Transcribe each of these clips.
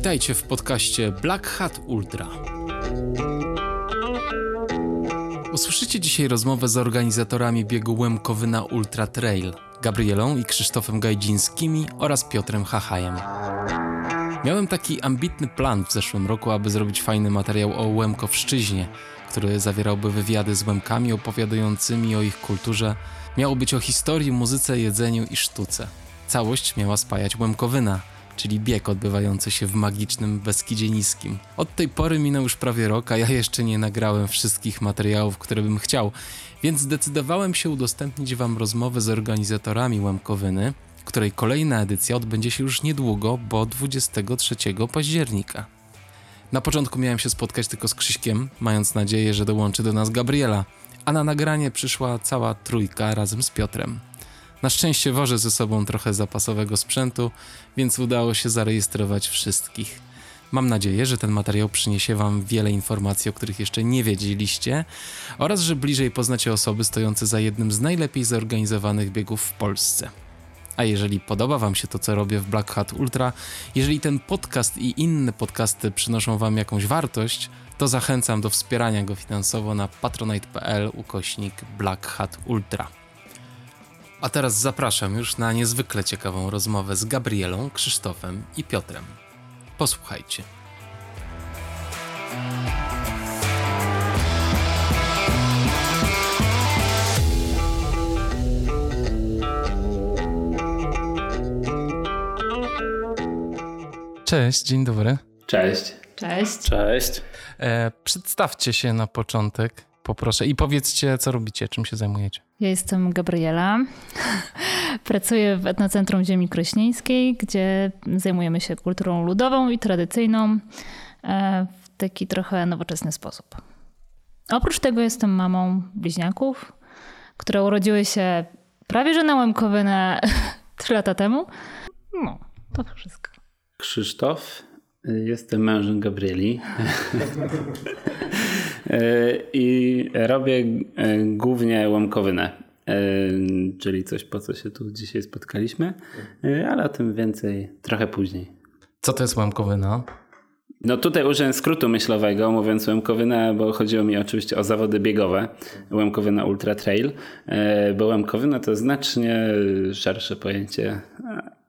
Witajcie w podcaście Black Hat Ultra. Usłyszycie dzisiaj rozmowę z organizatorami biegu Łemkowyna Ultra Trail, Gabrielą i Krzysztofem Gajdzińskimi oraz Piotrem Hachajem. Miałem taki ambitny plan w zeszłym roku, aby zrobić fajny materiał o Łemkowszczyźnie, który zawierałby wywiady z Łemkami opowiadającymi o ich kulturze. Miało być o historii, muzyce, jedzeniu i sztuce. Całość miała spajać Łemkowyna, czyli bieg odbywający się w magicznym Beskidzie Niskim. Od tej pory minął już prawie rok, a ja jeszcze nie nagrałem wszystkich materiałów, które bym chciał, więc zdecydowałem się udostępnić Wam rozmowę z organizatorami Łemkowyny, której kolejna edycja odbędzie się już niedługo, bo 23 października. Na początku miałem się spotkać tylko z Krzyśkiem, mając nadzieję, że dołączy do nas Gabriela, a na nagranie przyszła cała trójka razem z Piotrem. Na szczęście wożę ze sobą trochę zapasowego sprzętu, więc udało się zarejestrować wszystkich. Mam nadzieję, że ten materiał przyniesie Wam wiele informacji, o których jeszcze nie wiedzieliście, oraz że bliżej poznacie osoby stojące za jednym z najlepiej zorganizowanych biegów w Polsce. A jeżeli podoba Wam się to, co robię w Black Hat Ultra, jeżeli ten podcast i inne podcasty przynoszą Wam jakąś wartość, to zachęcam do wspierania go finansowo na patronite.pl ukośnik Black Hat Ultra. A teraz zapraszam już na niezwykle ciekawą rozmowę z Gabrielą, Krzysztofem i Piotrem. Posłuchajcie. Cześć, dzień dobry. Cześć. Cześć. Cześć. E, przedstawcie się na początek, poproszę, i powiedzcie, co robicie, czym się zajmujecie. Ja jestem Gabriela. Pracuję w Etnocentrum Ziemi Krośnieńskiej, gdzie zajmujemy się kulturą ludową i tradycyjną e, w taki trochę nowoczesny sposób. Oprócz tego jestem mamą bliźniaków, które urodziły się prawie że na Łemkowynę trzy lata temu. No, to wszystko. Krzysztof. Jestem mężem Gabrieli. I robię głównie łamkowynę, czyli coś, po co się tu dzisiaj spotkaliśmy, ale o tym więcej trochę później. Co to jest łamkowyna? No tutaj użyłem skrótu myślowego, mówiąc łemkowyna, bo chodziło mi oczywiście o zawody biegowe. Łemkowyna Ultra Trail, bo łemkowyna to znacznie szersze pojęcie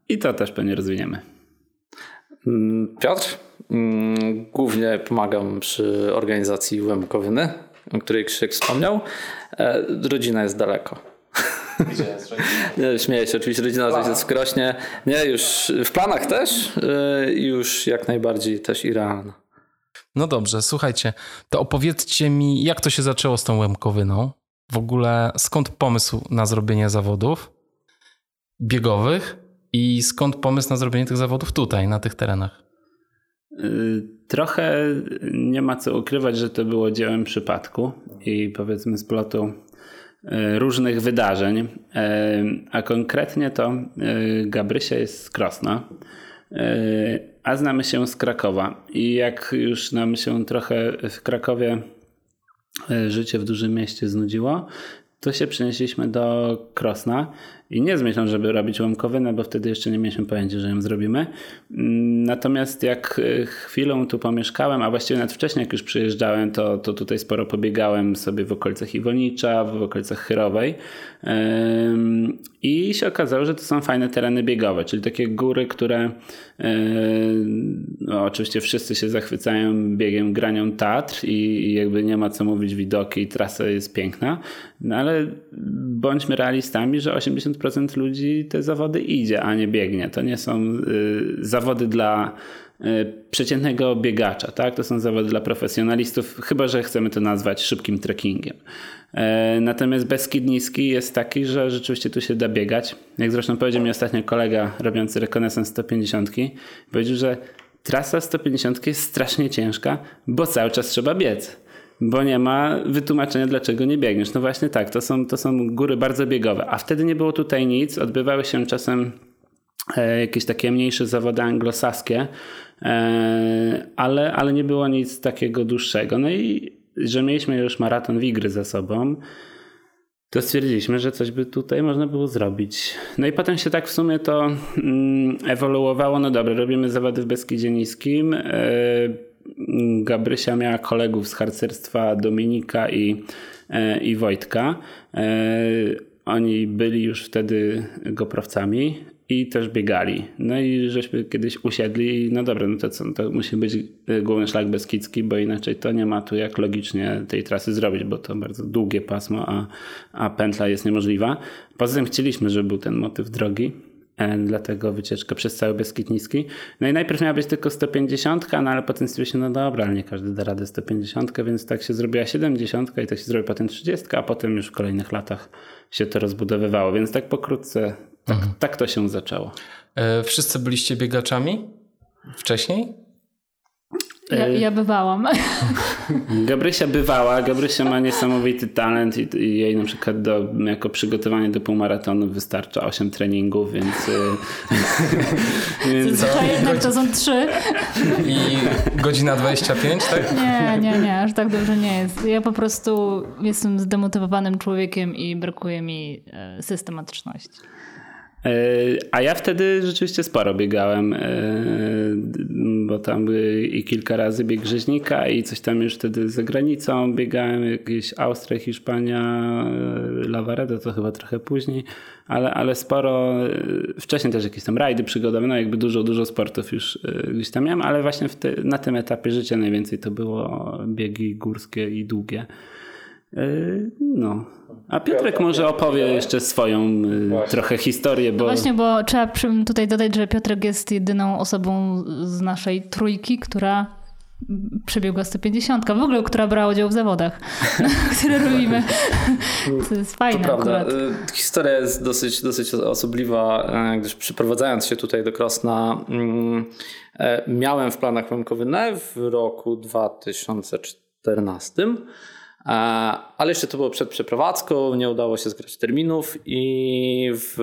i to też pewnie rozwiniemy. Piotr. Głównie pomagam przy organizacji Łemkowyny, o której Krzyk wspomniał. Rodzina jest daleko. Gdzie jest Nie, śmieję się, oczywiście rodzina jest w Krośnie. Nie, już w planach też, już jak najbardziej też i realna. No dobrze, słuchajcie, to opowiedzcie mi, jak to się zaczęło z tą Łemkowyną? W ogóle skąd pomysł na zrobienie zawodów biegowych i skąd pomysł na zrobienie tych zawodów tutaj, na tych terenach? Trochę nie ma co ukrywać, że to było dziełem przypadku i powiedzmy splotu różnych wydarzeń, a konkretnie to Gabrysia jest z Krosna, a znamy się z Krakowa. I jak już nam się trochę w Krakowie życie w dużym mieście znudziło, to się przenieśliśmy do Krosna i nie z myślą, żeby robić łomkowynę, bo wtedy jeszcze nie mieliśmy pojęcia, że ją zrobimy. Natomiast jak chwilą tu pomieszkałem, a właściwie nawet wcześniej jak już przyjeżdżałem, to, to tutaj sporo pobiegałem sobie w okolicach Iwonicza, w okolicach Chyrowej i się okazało, że to są fajne tereny biegowe, czyli takie góry, które no, oczywiście wszyscy się zachwycają biegiem granią Tatr i, i jakby nie ma co mówić, widoki i trasa jest piękna, no ale bądźmy realistami, że 80% ludzi te zawody idzie, a nie biegnie. To nie są y, zawody dla y, przeciętnego biegacza, tak? To są zawody dla profesjonalistów, chyba że chcemy to nazwać szybkim trekkingiem. E, natomiast Beskid Niski jest taki, że rzeczywiście tu się da biegać. Jak zresztą powiedział mi ostatnio kolega robiący rekonesans 150, powiedział, że trasa 150 jest strasznie ciężka, bo cały czas trzeba biec bo nie ma wytłumaczenia, dlaczego nie biegniesz. No właśnie tak, to są, to są góry bardzo biegowe, a wtedy nie było tutaj nic. Odbywały się czasem e, jakieś takie mniejsze zawody anglosaskie, e, ale, ale nie było nic takiego dłuższego. No i że mieliśmy już maraton Wigry za sobą, to stwierdziliśmy, że coś by tutaj można było zrobić. No i potem się tak w sumie to mm, ewoluowało. No dobra, robimy zawody w Beskidzie Niskim. Gabrysia miała kolegów z harcerstwa Dominika i, e, i Wojtka. E, oni byli już wtedy goprowcami i też biegali. No i żeśmy kiedyś usiedli no dobra, no to co, to musi być e, główny szlak Beskidzki, bo inaczej to nie ma tu jak logicznie tej trasy zrobić, bo to bardzo długie pasmo, a, a pętla jest niemożliwa. Poza tym chcieliśmy, żeby był ten motyw drogi, dlatego wycieczka przez cały Beskid Niski. No i najpierw miała być tylko 150, no ale potem stwierdziło się, no dobra, ale nie każdy da radę 150, więc tak się zrobiła 70 i tak się zrobiła potem 30, a potem już w kolejnych latach się to rozbudowywało, więc tak pokrótce tak, mhm. tak to się zaczęło. E, wszyscy byliście biegaczami wcześniej? Ja, ja bywałam. Gabrysia bywała. Gabrysia ma niesamowity talent i, i jej na przykład do, jako przygotowanie do półmaratonu wystarcza 8 treningów, więc... E, więc to jednak to są 3. I godzina 25, tak? Nie, nie, nie, aż tak dobrze nie jest. Ja po prostu jestem zdemotywowanym człowiekiem i brakuje mi e, systematyczności. E, a ja wtedy rzeczywiście sporo biegałem, e, bo tam i kilka razy bieg rzeźnika i coś tam już wtedy za granicą biegałem, jakieś Austria, Hiszpania, e, Lavaredo to chyba trochę później, ale, ale sporo, wcześniej też jakieś tam rajdy przygodowe, no jakby dużo, dużo sportów już gdzieś tam miałem, ale właśnie te, na tym etapie życia najwięcej to było biegi górskie i długie. No. A Piotrek może opowie jeszcze swoją Właśnie. trochę historię, bo... No właśnie, bo trzeba tutaj dodać, że Piotrek jest jedyną osobą z naszej trójki, która przebiegła 150, w ogóle, która brała udział w zawodach, które robimy. To jest fajne to prawda. Akurat. Y, historia jest dosyć, dosyć osobliwa, e, gdyż przeprowadzając się tutaj do Krosna mm, e, miałem w planach Łemkowynę w roku 2014 ale jeszcze to było przed przeprowadzką, nie udało się zgrać terminów i w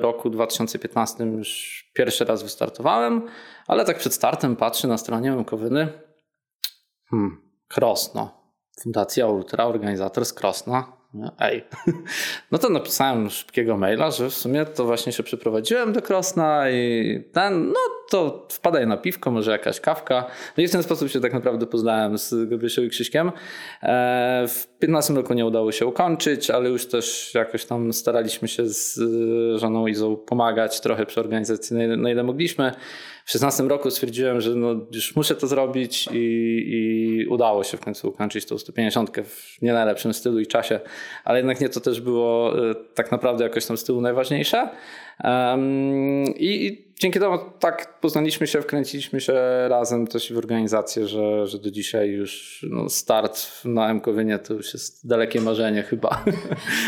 roku 2015 już pierwszy raz wystartowałem, ale tak przed startem patrzę na stronie Łękowyny. Hmm, Krosno. Fundacja Ultra, organizator z Krosna. Ej. No to napisałem szybkiego maila, że w sumie to właśnie się przeprowadziłem do Krosna i ten, no to wpadaj na piwko, może jakaś kawka. No i w ten sposób się tak naprawdę poznałem z Gabrysią i Krzyśkiem. E, w 15 roku nie udało się ukończyć, ale już też jakoś tam staraliśmy się z żoną Izą pomagać trochę przy organizacji na ile mogliśmy. W 16 roku stwierdziłem, że no już muszę to zrobić i, i udało się w końcu ukończyć tą 150 w nie najlepszym stylu i czasie, ale jednak nie to też było e, tak naprawdę jakoś tam stylu najważniejsze. Um, i, I dzięki temu tak poznaliśmy się, wkręciliśmy się razem też w organizację, że, że do dzisiaj już no, start na MKW to już jest dalekie marzenie chyba.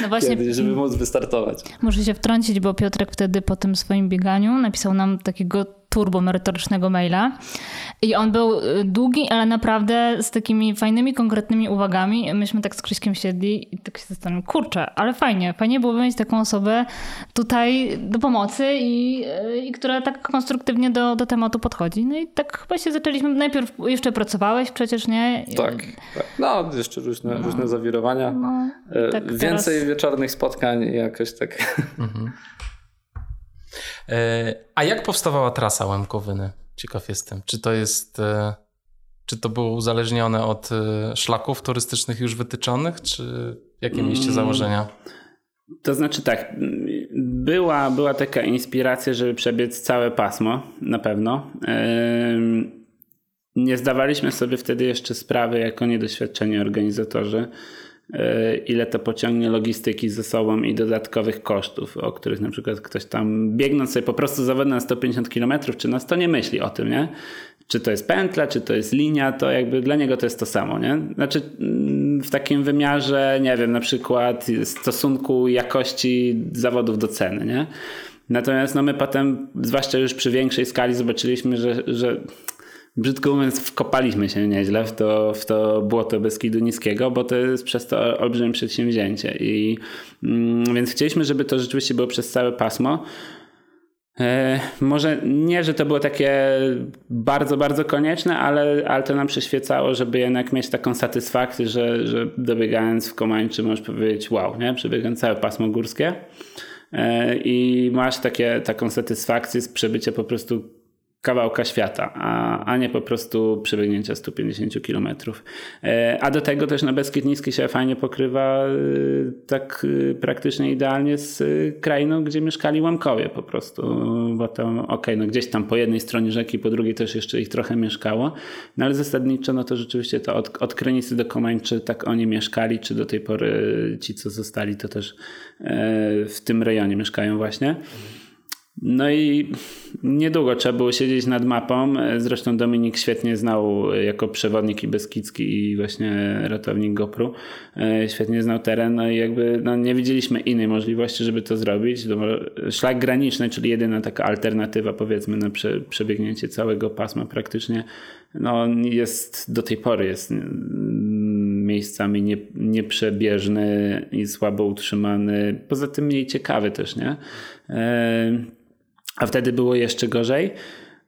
No właśnie, Kiedyś, żeby móc wystartować. Muszę się wtrącić, bo Piotrek wtedy po tym swoim bieganiu napisał nam takiego turbo merytorycznego maila. I on był y, długi, ale naprawdę z takimi fajnymi, konkretnymi uwagami. Myśmy tak z Krzyśkiem siedli i tak się zastanawiam, kurczę, ale fajnie, fajnie byłoby mieć taką osobę tutaj do pomocy i, y, i która tak konstruktywnie do, do tematu podchodzi. No i tak chyba się zaczęliśmy, najpierw jeszcze pracowałeś przecież, nie? Tak, tak. no jeszcze różne, no. różne zawirowania. No, tak Więcej teraz... wieczornych spotkań jakoś tak. Mhm. E, a jak powstawała trasa Łemkowyny? Ciekaw jestem. Czy to jest. E, czy to było uzależnione od e, szlaków turystycznych już wytyczonych, czy jakie mieliście mm. założenia? To znaczy tak, była, była taka inspiracja, żeby przebiec całe pasmo, na pewno. Nie zdawaliśmy sobie wtedy jeszcze sprawy, jako niedoświadczeni organizatorzy, ile to pociągnie logistyki ze sobą i dodatkowych kosztów, o których na przykład ktoś tam biegnąc sobie po prostu zawodem na 150 km czy na 100 nie myśli o tym, nie? Czy to jest pętla, czy to jest linia, to jakby dla niego to jest to samo, nie? Znaczy mm, w takim wymiarze, nie wiem, na przykład stosunku jakości zawodów do ceny, nie? Natomiast no my potem, zwłaszcza już przy większej skali zobaczyliśmy, że, że brzydko mówiąc, wkopaliśmy się nieźle w to, w to błoto Beskidu Niskiego, bo to jest przez to olbrzymie przedsięwzięcie. I, mm, więc chcieliśmy, żeby to rzeczywiście było przez całe pasmo. E, może nie, że to było takie bardzo, bardzo konieczne, ale, ale to nam przyświecało, żeby jednak mieć taką satysfakcję, że, że dobiegając w Komańczy możesz powiedzieć wow, nie? przebiegając całe pasmo górskie e, i masz takie, taką satysfakcję z przebycia po prostu kawałka świata, a, a nie po prostu przebiegnięcia 150 km. E, a do tego też na Beskid Niski się fajnie pokrywa e, tak e, praktycznie idealnie z krainą, gdzie mieszkali łamkowie po prostu, bo to okej, okay, no gdzieś tam po jednej stronie rzeki, po drugiej też jeszcze ich trochę mieszkało, no ale zasadniczo no to rzeczywiście to od, od Krynicy do Komańczy tak oni mieszkali, czy do tej pory ci, co zostali, to też w tym rejonie mieszkają właśnie. No i niedługo trzeba było siedzieć nad mapą. Zresztą Dominik świetnie znał jako przewodnik i Beskidzki i właśnie ratownik GoPro. E, świetnie znał teren, no i jakby no nie widzieliśmy innej możliwości, żeby to zrobić. Szlak graniczny, czyli jedyna taka alternatywa powiedzmy na prze, przebiegnięcie całego pasma praktycznie, no jest do tej pory jest miejscami nie, nieprzebieżny i słabo utrzymany. Poza tym mniej ciekawy też, nie? E, a wtedy było jeszcze gorzej.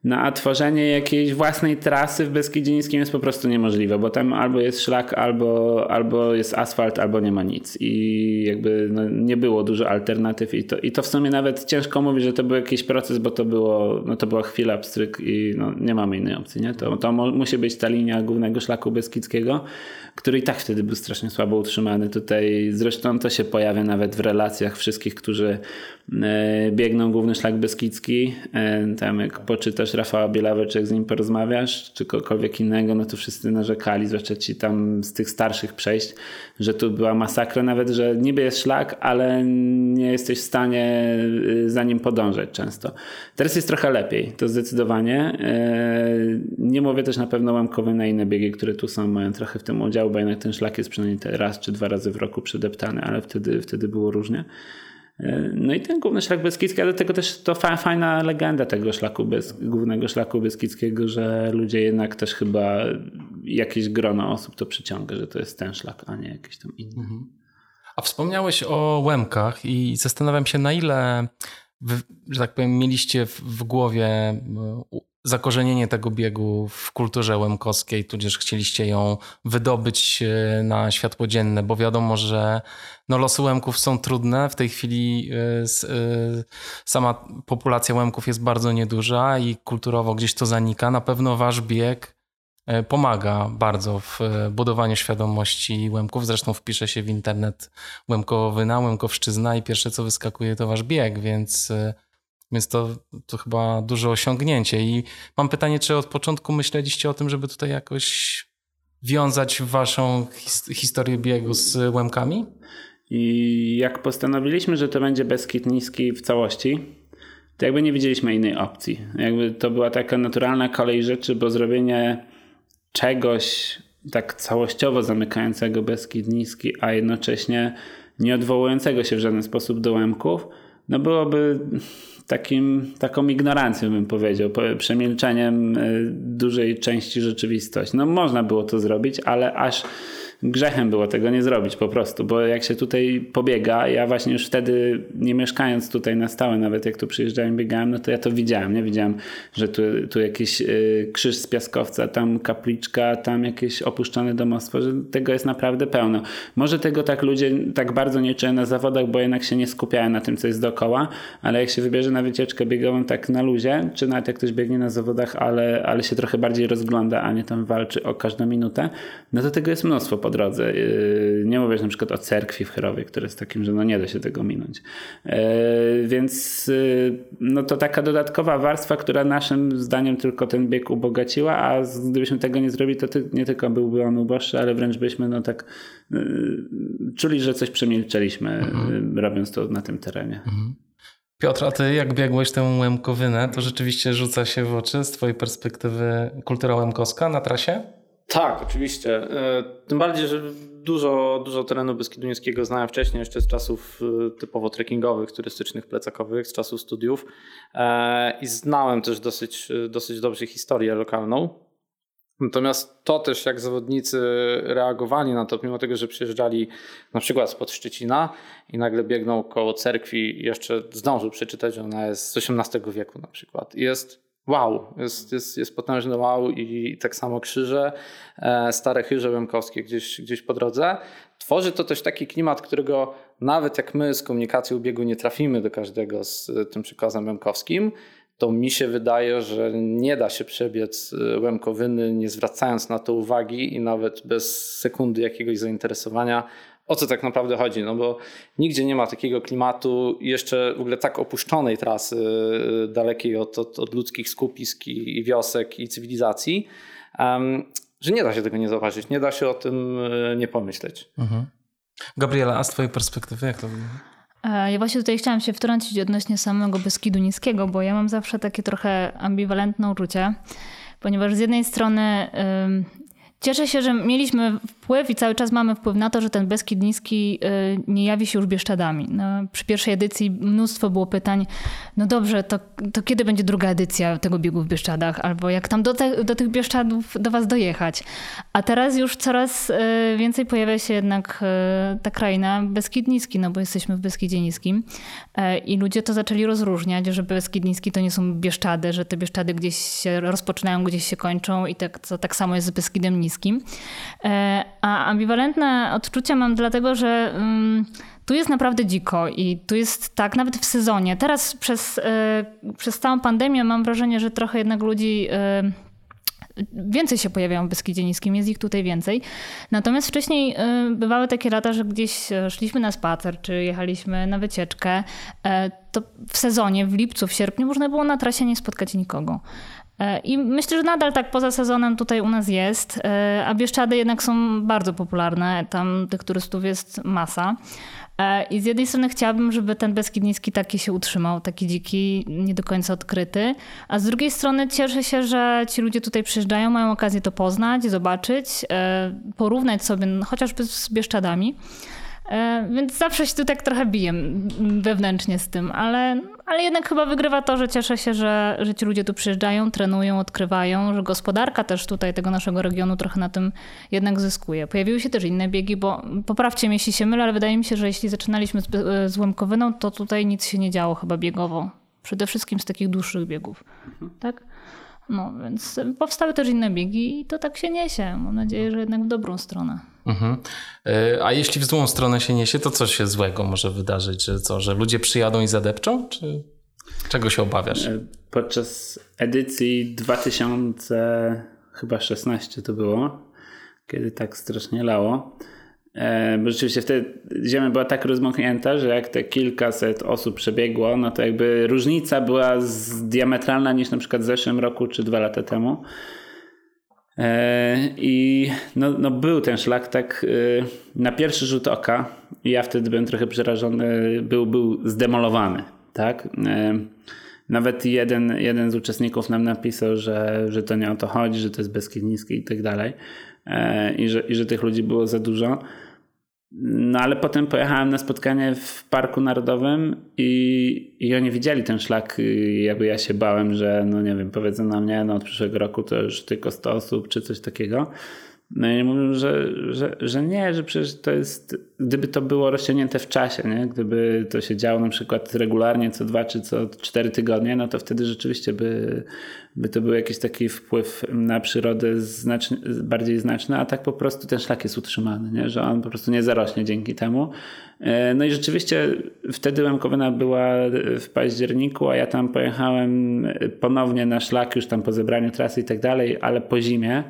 No a tworzenie jakiejś własnej trasy w Beskidzińskim jest po prostu niemożliwe, bo tam albo jest szlak, albo, albo jest asfalt, albo nie ma nic. I jakby no, nie było dużo alternatyw i to, i to w sumie nawet ciężko mówić, że to był jakiś proces, bo to było, no to była chwila pstryk i no, nie mamy innej opcji. Nie? To, to musi być ta linia głównego szlaku Beskidzkiego, który i tak wtedy był strasznie słabo utrzymany. Tutaj zresztą to się pojawia nawet w relacjach wszystkich, którzy e, biegną główny szlak Beskidzki. E, tam jak poczytasz Rafała Bielawę, czy jak z nim porozmawiasz, czy kogokolwiek innego, no to wszyscy narzekali, zwłaszcza ci tam z tych starszych przejść, że tu była masakra, nawet, że niby jest szlak, ale nie jesteś w stanie y, za nim podążać często. Teraz jest trochę lepiej, to zdecydowanie. E, nie mówię też na pewno łamkowe na inne biegi, które tu są, mają trochę w tym udział, bo jednak ten szlak jest przynajmniej raz czy dwa razy w roku przedeptany, ale wtedy, wtedy było różnie. E, no i ten główny szlak Beskidzki, ale tego też to fajna legenda tego szlaku bez, głównego szlaku Beskidzkiego, że ludzie jednak też chyba jakieś grono osób to przyciąga, że to jest ten szlak, a nie jakiś tam inny. Mhm. A wspomniałeś o Łemkach i zastanawiam się na ile, wy, że tak powiem, mieliście w, w głowie zakorzenienie tego biegu w kulturze łemkowskiej, tudzież chcieliście ją wydobyć e, na światło dzienne, bo wiadomo, że no losy łemków są trudne. W tej chwili e, e, sama populacja łemków jest bardzo nieduża i kulturowo gdzieś to zanika. Na pewno wasz bieg pomaga bardzo w budowaniu świadomości Łemków. Zresztą wpisze się w internet Łemkowyna, Łemkowszczyzna i pierwsze co wyskakuje to wasz bieg, więc więc to, to chyba duże osiągnięcie. I mam pytanie, czy od początku myśleliście o tym, żeby tutaj jakoś wiązać waszą his historię biegu z Łemkami? I jak postanowiliśmy, że to będzie Beskid Niski w całości, to jakby nie widzieliśmy innej opcji. Jakby to była taka naturalna kolej rzeczy, bo zrobienie czegoś tak całościowo zamykającego Beskid Niski, a jednocześnie nie odwołującego się w żaden sposób do Łemków, no byłoby takim, taką ignorancją, bym powiedział, przemilczeniem y, dużej części rzeczywistości. No można było to zrobić, ale aż grzechem było tego nie zrobić po prostu, bo jak się tutaj pobiega, ja właśnie już wtedy nie mieszkając tutaj na stałe, nawet jak tu przyjeżdżałem, biegałem, no to ja to widziałem, nie? Widziałem, że tu, tu jakiś y, krzyż z piaskowca, tam kapliczka, tam jakieś opuszczone domostwo, że tego jest naprawdę pełno. Może tego tak ludzie tak bardzo nie czują na zawodach, bo jednak się nie skupiają na tym, co jest dookoła, ale jak się wybierze na wycieczkę biegową tak na luzie, czy nawet jak ktoś biegnie na zawodach, ale, ale się trochę bardziej rozgląda, a nie tam walczy o każdą minutę, no to tego jest mnóstwo pod drodze. Yy, nie mówię na przykład o cerkwi w Cherowie, która jest takim, że no nie da się tego minąć. Yy, więc yy, no to taka dodatkowa warstwa, która naszym zdaniem tylko ten bieg ubogaciła, a gdybyśmy tego nie zrobili, to nie tylko byłby on uboższy, ale wręcz byśmy no tak czuli, że coś przemilczeliśmy, mhm. robiąc to na tym terenie. Mhm. Piotr, a ty jak biegłeś tę łemkowynę, to rzeczywiście rzuca się w oczy z twojej perspektywy kultura łemkowska na trasie? Tak, oczywiście. E, tym bardziej, że dużo, dużo terenu Beskidu Niskiego znałem wcześniej, jeszcze z czasów e, typowo trekkingowych, turystycznych, plecakowych, z czasów studiów. E, I znałem też dosyć, dosyć dobrze historię lokalną. Natomiast to też, jak zawodnicy reagowali na to, mimo tego, że przyjeżdżali na przykład spod Szczecina i nagle biegną koło cerkwi jeszcze zdążył przeczytać, że ona jest z XVIII wieku na przykład. Jest wow, jest, jest, jest potężny wow i tak samo krzyże, e, stare chyże łemkowskie gdzieś, gdzieś po drodze. Tworzy to też taki klimat, którego nawet jak my z komunikacji ubiegu nie trafimy do każdego z tym przykazem łemkowskim, to mi się wydaje, że nie da się przebiec Łemkowyny nie zwracając na to uwagi i nawet bez sekundy jakiegoś zainteresowania, o co tak naprawdę chodzi. No bo nigdzie nie ma takiego klimatu jeszcze w ogóle tak opuszczonej trasy, y, dalekiej od, od, od ludzkich skupisk i, i, wiosek i cywilizacji, um, że nie da się tego nie zauważyć, nie da się o tym y, nie pomyśleć. Mhm. Gabriela, a z twojej perspektywy jak to wygląda? E, ja właśnie tutaj chciałam się wtrącić odnośnie samego Beskidu Niskiego, bo ja mam zawsze takie trochę ambiwalentne uczucie, ponieważ z jednej strony Cieszę się, że mieliśmy wpływ i cały czas mamy wpływ na to, że ten Beskid Niski y, nie jawi się już Bieszczadami. No, przy pierwszej edycji mnóstwo było pytań, no dobrze, to, to kiedy będzie druga edycja tego biegu w Bieszczadach? Albo jak tam do, te, do tych Bieszczadów do was dojechać? A teraz już coraz y, więcej pojawia się jednak y, ta kraina Beskid Niski, no bo jesteśmy w Beskidzie Niskim i ludzie to zaczęli rozróżniać, że Beskid Niski to nie są Bieszczady, że te Bieszczady gdzieś się rozpoczynają, gdzieś się kończą i tak, to tak samo jest z Beskidem Niskim E, a ambiwalentne odczucia mam dlatego, że mm, tu jest naprawdę dziko i tu jest tak, nawet w sezonie. Teraz przez, e, przez całą pandemię mam wrażenie, że trochę jednak ludzi e, więcej się pojawiają w Beskidzie Niskim, jest ich tutaj więcej. Natomiast wcześniej bywały takie lata, że gdzieś szliśmy na spacer, czy jechaliśmy na wycieczkę, to w sezonie, w lipcu, w sierpniu można było na trasie nie spotkać nikogo. E, I myślę, że nadal tak poza sezonem tutaj u nas jest, e, a Bieszczady jednak są bardzo popularne, tam tych turystów jest masa. E, I z jednej strony chciałabym, żeby ten Beskid Niski taki się utrzymał, taki dziki, nie do końca odkryty, a z drugiej strony cieszę się, że ci ludzie tutaj przyjeżdżają, mają okazję to poznać, zobaczyć, porównać sobie chociażby z Bieszczadami. Więc zawsze się tu tak trochę biję wewnętrznie z tym, ale, ale jednak chyba wygrywa to, że cieszę się, że, że ci ludzie tu przyjeżdżają, trenują, odkrywają, że gospodarka też tutaj tego naszego regionu trochę na tym jednak zyskuje. Pojawiły się też inne biegi, bo poprawcie mnie, jeśli się mylę, ale wydaje mi się, że jeśli zaczynaliśmy z, e, z Łemkowyną, to tutaj nic się nie działo chyba biegowo. Przede wszystkim z takich dłuższych biegów. Mhm. Tak? No więc powstały też inne biegi i to tak się niesie. Mam nadzieję, że jednak w dobrą stronę. Mhm. E, a jeśli w złą stronę się niesie, to co się złego może wydarzyć? Że co, że ludzie przyjadą i zadepczą? Czy czego się obawiasz? E, podczas edycji 2016 to było, kiedy tak strasznie lało, E, bo rzeczywiście wtedy ziemia była tak rozmoknięta, że jak te kilkaset osób przebiegło, no to jakby różnica była diametralna niż na przykład w zeszłym roku czy dwa lata temu. E, I no, no był ten szlak tak e, na pierwszy rzut oka, ja wtedy byłem trochę przerażony, był, był zdemolowany. Tak? Nawet jeden, jeden z uczestników nam napisał, że, że to nie o to chodzi, że to jest Beskid i tak dalej. I że, I że tych ludzi było za dużo. No ale potem pojechałem na spotkanie w Parku Narodowym i, i oni widzieli ten szlak. Jakby ja się bałem, że no nie wiem, powiedzą na mnie, no od przyszłego roku to już tylko 100 osób czy coś takiego. No i mówią, że, że, że nie, że przecież to jest, gdyby to było rozciągnięte w czasie, nie? gdyby to się działo na przykład regularnie co dwa czy co cztery tygodnie, no to wtedy rzeczywiście by, by to był jakiś taki wpływ na przyrodę znaczny, bardziej znaczny, a tak po prostu ten szlak jest utrzymany, nie? że on po prostu nie zarośnie dzięki temu. E, no i rzeczywiście wtedy Łemkowina była w październiku, a ja tam pojechałem ponownie na szlak już tam po zebraniu trasy i tak dalej, ale po zimie.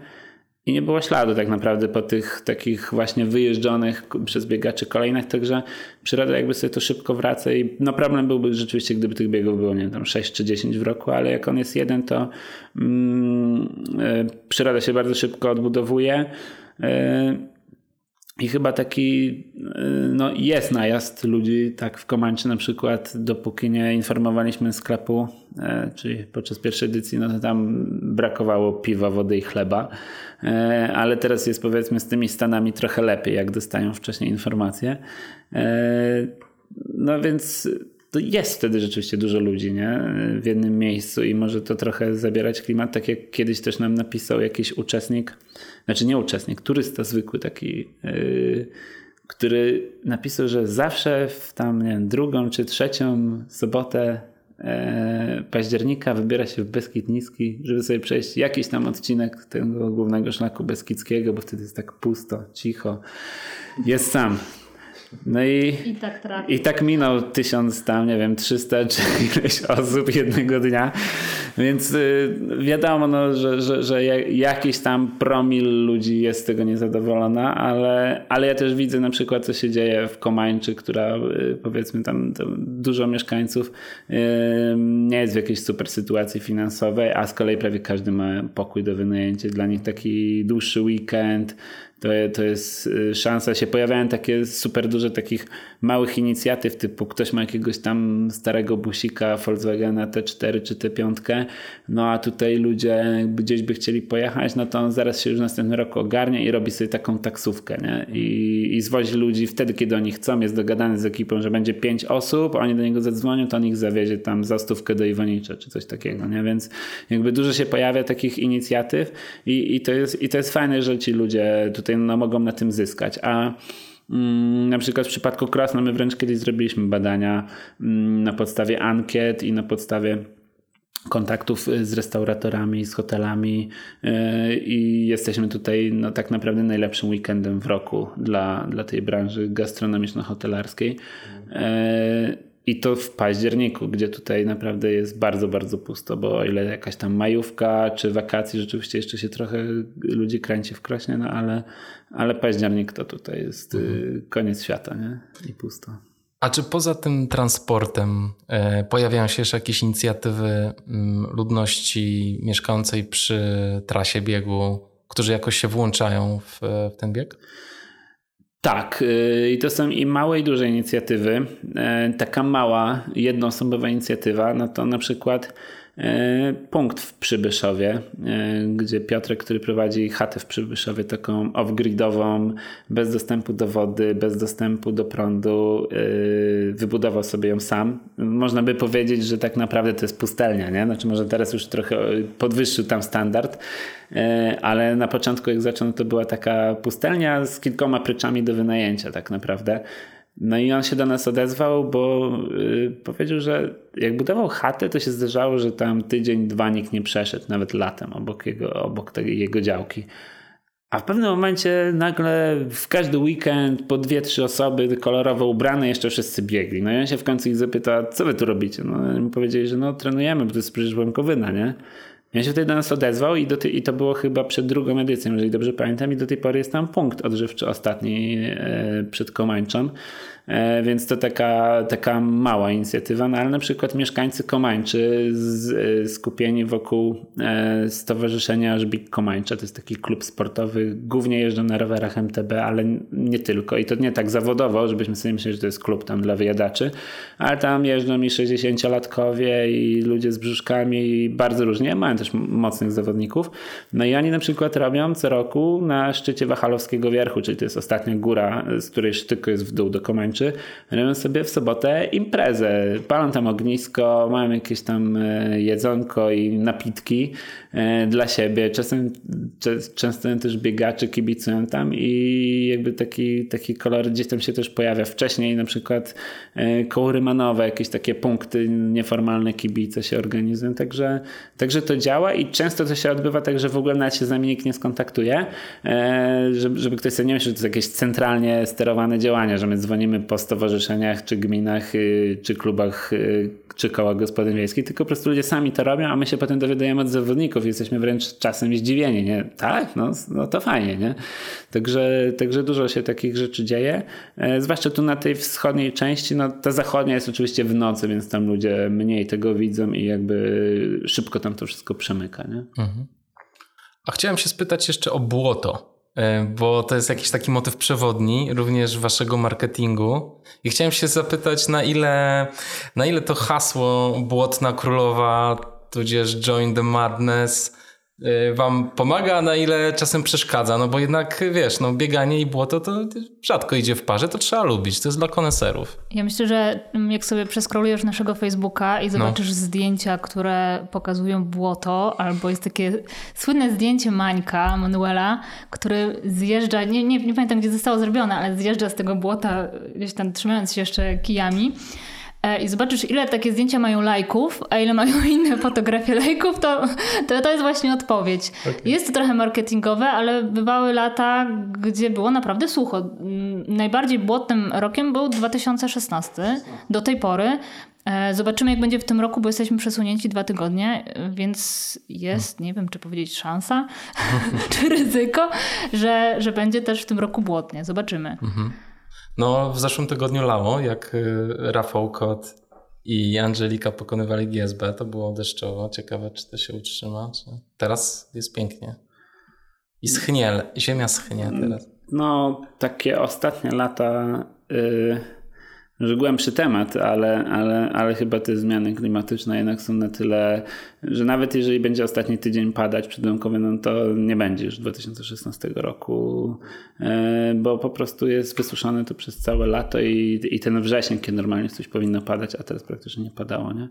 I nie było śladu tak naprawdę po tych takich właśnie wyjeżdżonych przez biegaczy kolejnych, także przyroda jakby sobie to szybko wraca i no problem byłby rzeczywiście, gdyby tych biegów było, nie wiem, tam 6 czy 10 w roku, ale jak on jest jeden, to mm, y, przyroda się bardzo szybko odbudowuje. Y, i chyba taki y, no, jest najazd ludzi, tak w Komanczy na przykład, dopóki nie informowaliśmy sklepu, e, czyli podczas pierwszej edycji, no to tam brakowało piwa, wody i chleba, e, ale teraz jest powiedzmy z tymi Stanami trochę lepiej, jak dostają wcześniej informacje. No więc jest wtedy rzeczywiście dużo ludzi nie? w jednym miejscu i może to trochę zabierać klimat, tak jak kiedyś też nam napisał jakiś uczestnik, znaczy nie uczestnik, turysta zwykły taki, yy, który napisał, że zawsze w tam nie wiem, drugą czy trzecią sobotę e, października wybiera się w Beskid Niski, żeby sobie przejść jakiś tam odcinek tego głównego szlaku beskidzkiego, bo wtedy jest tak pusto, cicho. Jest sam. No i, I tak, i tak minął tysiąc tam, nie wiem, 300 czy ileś osób jednego dnia. Więc y, wiadomo, no, że, że, że jakiś tam promil ludzi jest z tego niezadowolona, ale, ale ja też widzę na przykład, co się dzieje w Komańczy, która y, powiedzmy tam, tam dużo mieszkańców y, nie jest w jakiejś super sytuacji finansowej, a z kolei prawie każdy ma pokój do wynajęcia. Dla nich taki dłuższy weekend, to, to jest y, szansa. Się pojawiają takie super duże takich małych inicjatyw, typu ktoś ma jakiegoś tam starego busika Volkswagena T4 czy T5, no a tutaj ludzie gdzieś by chcieli pojechać, no to on zaraz się już następny rok ogarnia i robi sobie taką taksówkę, nie? I, i zwozi ludzi wtedy, kiedy oni chcą, jest dogadany z ekipą, że będzie pięć osób, oni do niego zadzwonią, to on ich zawiezie tam za stówkę do Iwonicza czy coś takiego, nie? Więc jakby dużo się pojawia takich inicjatyw i, i, to, jest, i to jest fajne, że ci ludzie tutaj no, mogą na tym zyskać, a mm, na przykład w przypadku Krosna my wręcz kiedyś zrobiliśmy badania mm, na podstawie ankiet i na podstawie kontaktów z restauratorami, z hotelami yy, i jesteśmy tutaj no, tak naprawdę najlepszym weekendem w roku dla, dla tej branży gastronomiczno-hotelarskiej. I to w październiku, gdzie tutaj naprawdę jest bardzo, bardzo pusto, bo o ile jakaś tam majówka czy wakacje, rzeczywiście jeszcze się trochę ludzi kręci w krośnie, no ale, ale październik to tutaj jest y, mhm. koniec świata nie? i pusto. A czy poza tym transportem e, pojawiają się jeszcze jakieś inicjatywy mm, ludności mieszkającej przy trasie biegu, którzy jakoś się włączają w, w ten bieg? Tak, y, i to są i małe i duże inicjatywy. E, taka mała, jednoosobowa inicjatywa, no to na przykład punkt w Przybyszowie, e, gdzie Piotrek, który prowadzi chatę w Przybyszowie, taką off-gridową, bez dostępu do wody, bez dostępu do prądu, wybudował sobie ją sam. Można by powiedzieć, że tak naprawdę to jest pustelnia, nie? Znaczy może teraz już trochę podwyższył tam standard, E, ale na początku jak zaczął to była taka pustelnia z kilkoma pryczami do wynajęcia tak naprawdę. No i on się do nas odezwał, bo yy, powiedział, że jak budował chatę, to się zdarzało, że tam tydzień, dwa nikt nie przeszedł, nawet latem, obok jego, obok tej, jego działki. A w pewnym momencie nagle w każdy weekend po dwie, trzy osoby kolorowo ubrane jeszcze wszyscy biegli. No i on się w końcu ich zapyta, co wy tu robicie? No i powiedzieli, że no trenujemy, bo to jest przecież nie? Ja się wtedy do nas odezwał i, ty, i to było chyba przed drugą edycją, jeżeli dobrze pamiętam, i do tej pory jest tam punkt odżywczy ostatni e, przed Komańczą. E, więc to taka, taka mała inicjatywa, no ale na przykład mieszkańcy Komańczy z, e, skupieni wokół e, Stowarzyszenia Żbik Komańcza, to jest taki klub sportowy, głównie jeżdżą na rowerach MTB, ale nie tylko. I to nie tak zawodowo, żebyśmy sobie myśleli, że to jest klub tam dla wyjadaczy, ale tam jeżdżą i 60-latkowie i ludzie z brzuszkami i bardzo różnie, mają też mocnych zawodników. No i oni na przykład robią co roku na szczycie Wachalowskiego Wierchu, czyli to jest ostatnia góra, z której sztyk jest w dół do Komańczy kończy, robią sobie w sobotę imprezę. Palą tam ognisko, mają jakieś tam e, jedzonko i napitki e, dla siebie. Czasem często też biegacze kibicują tam i jakby taki, taki kolor gdzieś tam się też pojawia. Wcześniej na przykład e, koło jakieś takie punkty nieformalne kibice się organizują, także, także to działa i często to się odbywa tak, że w ogóle nawet się z nami nikt nie skontaktuje, żeby, żeby ktoś sobie nie myślał, że to jest jakieś centralnie sterowane działania, że my dzwonimy po stowarzyszeniach, czy gminach, y, czy klubach, y, czy kołach gospodyń wiejskich, tylko po prostu ludzie sami to robią, a my się potem dowiadujemy od zawodników. Jesteśmy wręcz czasem zdziwieni, nie? Tak? No, no to fajnie, nie? Także, także dużo się takich rzeczy dzieje. E, zwłaszcza tu na tej wschodniej części, no ta zachodnia jest oczywiście w nocy, więc tam ludzie mniej tego widzą i jakby szybko tam to wszystko przemyka, nie? Mhm. A chciałem się spytać jeszcze o błoto. E, bo to jest jakiś taki motyw przewodni również waszego marketingu. I chciałem się zapytać, na ile, na ile to hasło Błotna Królowa, tudzież Join the Madness wam pomaga, a na ile czasem przeszkadza, no bo jednak wiesz, no bieganie i błoto to rzadko idzie w parze, to trzeba lubić, to jest dla koneserów. Ja myślę, że jak sobie przeskrolujesz naszego Facebooka i zobaczysz no. zdjęcia, które pokazują błoto, albo jest takie słynne zdjęcie Mańka, Manuela, który zjeżdża, nie, nie, nie pamiętam gdzie zostało zrobione, ale zjeżdża z tego błota, gdzieś tam trzymając się jeszcze kijami i zobaczysz, ile takie zdjęcia mają lajków, a ile mają inne fotografie lajków, to, to, to jest właśnie odpowiedź. Okay. Jest to trochę marketingowe, ale bywały lata, gdzie było naprawdę sucho. Mm, najbardziej błotnym rokiem był 2016 do tej pory. E, zobaczymy, jak będzie w tym roku, bo jesteśmy przesunięci dwa tygodnie, więc jest, nie wiem, czy powiedzieć szansa, czy ryzyko, że, że będzie też w tym roku błotnie. Zobaczymy. Mhm. No, w zeszłym tygodniu lało, jak y, Rafał Kot i Angelika pokonywali GSB, to było deszczowo. Ciekawe, czy to się utrzyma. Czy... Teraz jest pięknie. I schnie, ziemia schnie teraz. No, takie ostatnie lata. Yy że głębszy temat, ale, ale, ale chyba te zmiany klimatyczne jednak są na tyle, że nawet jeżeli będzie ostatni tydzień padać przydomkowy, no to nie będzie już 2016 roku, e, bo po prostu jest wysuszone to przez całe lato i, i ten wrzesień, kiedy normalnie coś powinno padać, a teraz praktycznie nie padało. Nie?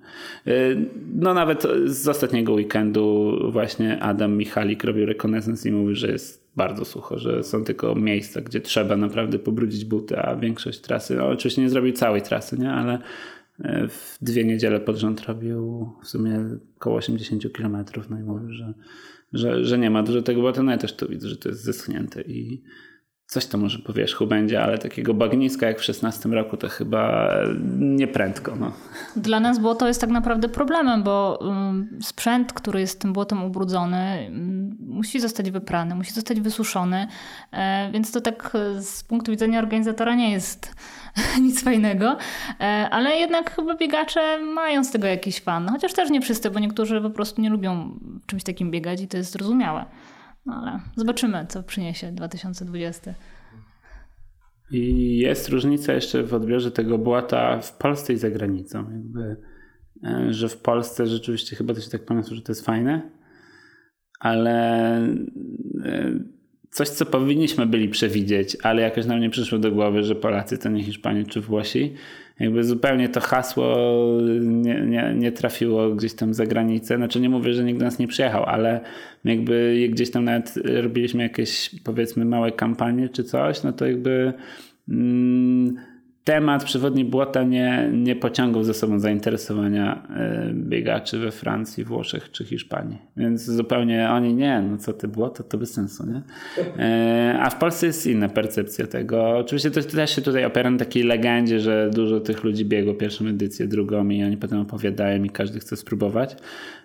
E, no nawet z ostatniego weekendu właśnie Adam Michalik robił rekonesans i mówił, że jest bardzo sucho, że są tylko miejsca, gdzie trzeba naprawdę pobrudzić buty, a większość trasy, no oczywiście nie zrobił całej trasy, nie? ale w dwie niedziele pod rząd robił w sumie około 80 km, no i mówił, że, że, że nie ma dużo tego, bo to ja też to widzę, że to jest zeschnięte i coś to może po wierzchu będzie, ale takiego bagniska jak w 16 roku to chyba nie prędko. No. Dla nas błoto jest tak naprawdę problemem, bo sprzęt, który jest tym błotem ubrudzony, musi zostać wyprany, musi zostać wysuszony, e, więc to tak z punktu widzenia organizatora nie jest nic fajnego, e, ale jednak chyba biegacze mają z tego jakiś fan, chociaż też nie wszyscy, bo niektórzy po prostu nie lubią czymś takim biegać i to jest zrozumiałe. No ale zobaczymy, co przyniesie 2020. I jest różnica jeszcze w odbiorze tego błota w Polsce i za granicą. Jakby, e, że w Polsce rzeczywiście chyba to się tak pamięta, że to jest fajne, ale e, coś, co powinniśmy byli przewidzieć, ale jakoś nam nie przyszło do głowy, że Polacy to nie Hiszpanie czy Włosi. Jakby zupełnie to hasło nie, nie, nie trafiło gdzieś tam za granicę. Znaczy nie mówię, że nikt do nas nie przyjechał, ale jakby gdzieś tam nawet robiliśmy jakieś powiedzmy małe kampanie czy coś, no to jakby... Mm, temat przewodni błota nie, nie pociągał ze sobą zainteresowania e, biegaczy we Francji, Włoszech czy Hiszpanii. Więc zupełnie oni nie, no co ty błoto, to bez sensu, nie? E, a w Polsce jest inna percepcja tego. Oczywiście to też się tutaj opiera na takiej legendzie, że dużo tych ludzi biegło pierwszą edycję, drugą i oni potem opowiadają i każdy chce spróbować.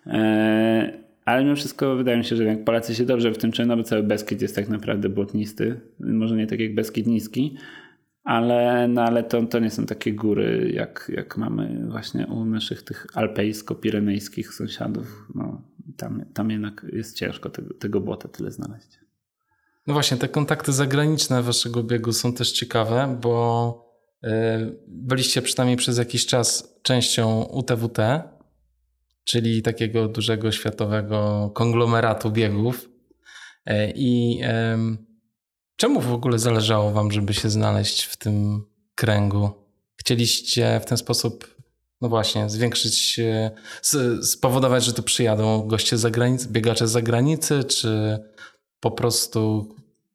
E, ale mimo wszystko wydaje mi się, że jak Polacy się dobrze w tym czują, no bo cały Beskid jest tak naprawdę błotnisty. Może nie tak jak Beskid niski, ale, no, ale to, to nie są takie góry, jak, jak mamy właśnie u naszych tych alpejsko-pirenejskich sąsiadów. No, tam, tam jednak jest ciężko tego, tego błota tyle znaleźć. No właśnie, te kontakty zagraniczne waszego biegu są też ciekawe, bo e, byliście przynajmniej przez jakiś czas częścią UTWT, czyli takiego dużego światowego konglomeratu biegów. E, I Czemu w ogóle zależało wam, żeby się znaleźć w tym kręgu? Chcieliście w ten sposób, no właśnie, zwiększyć, spowodować, że tu przyjadą goście z zagranicy, biegacze z zagranicy, czy po prostu,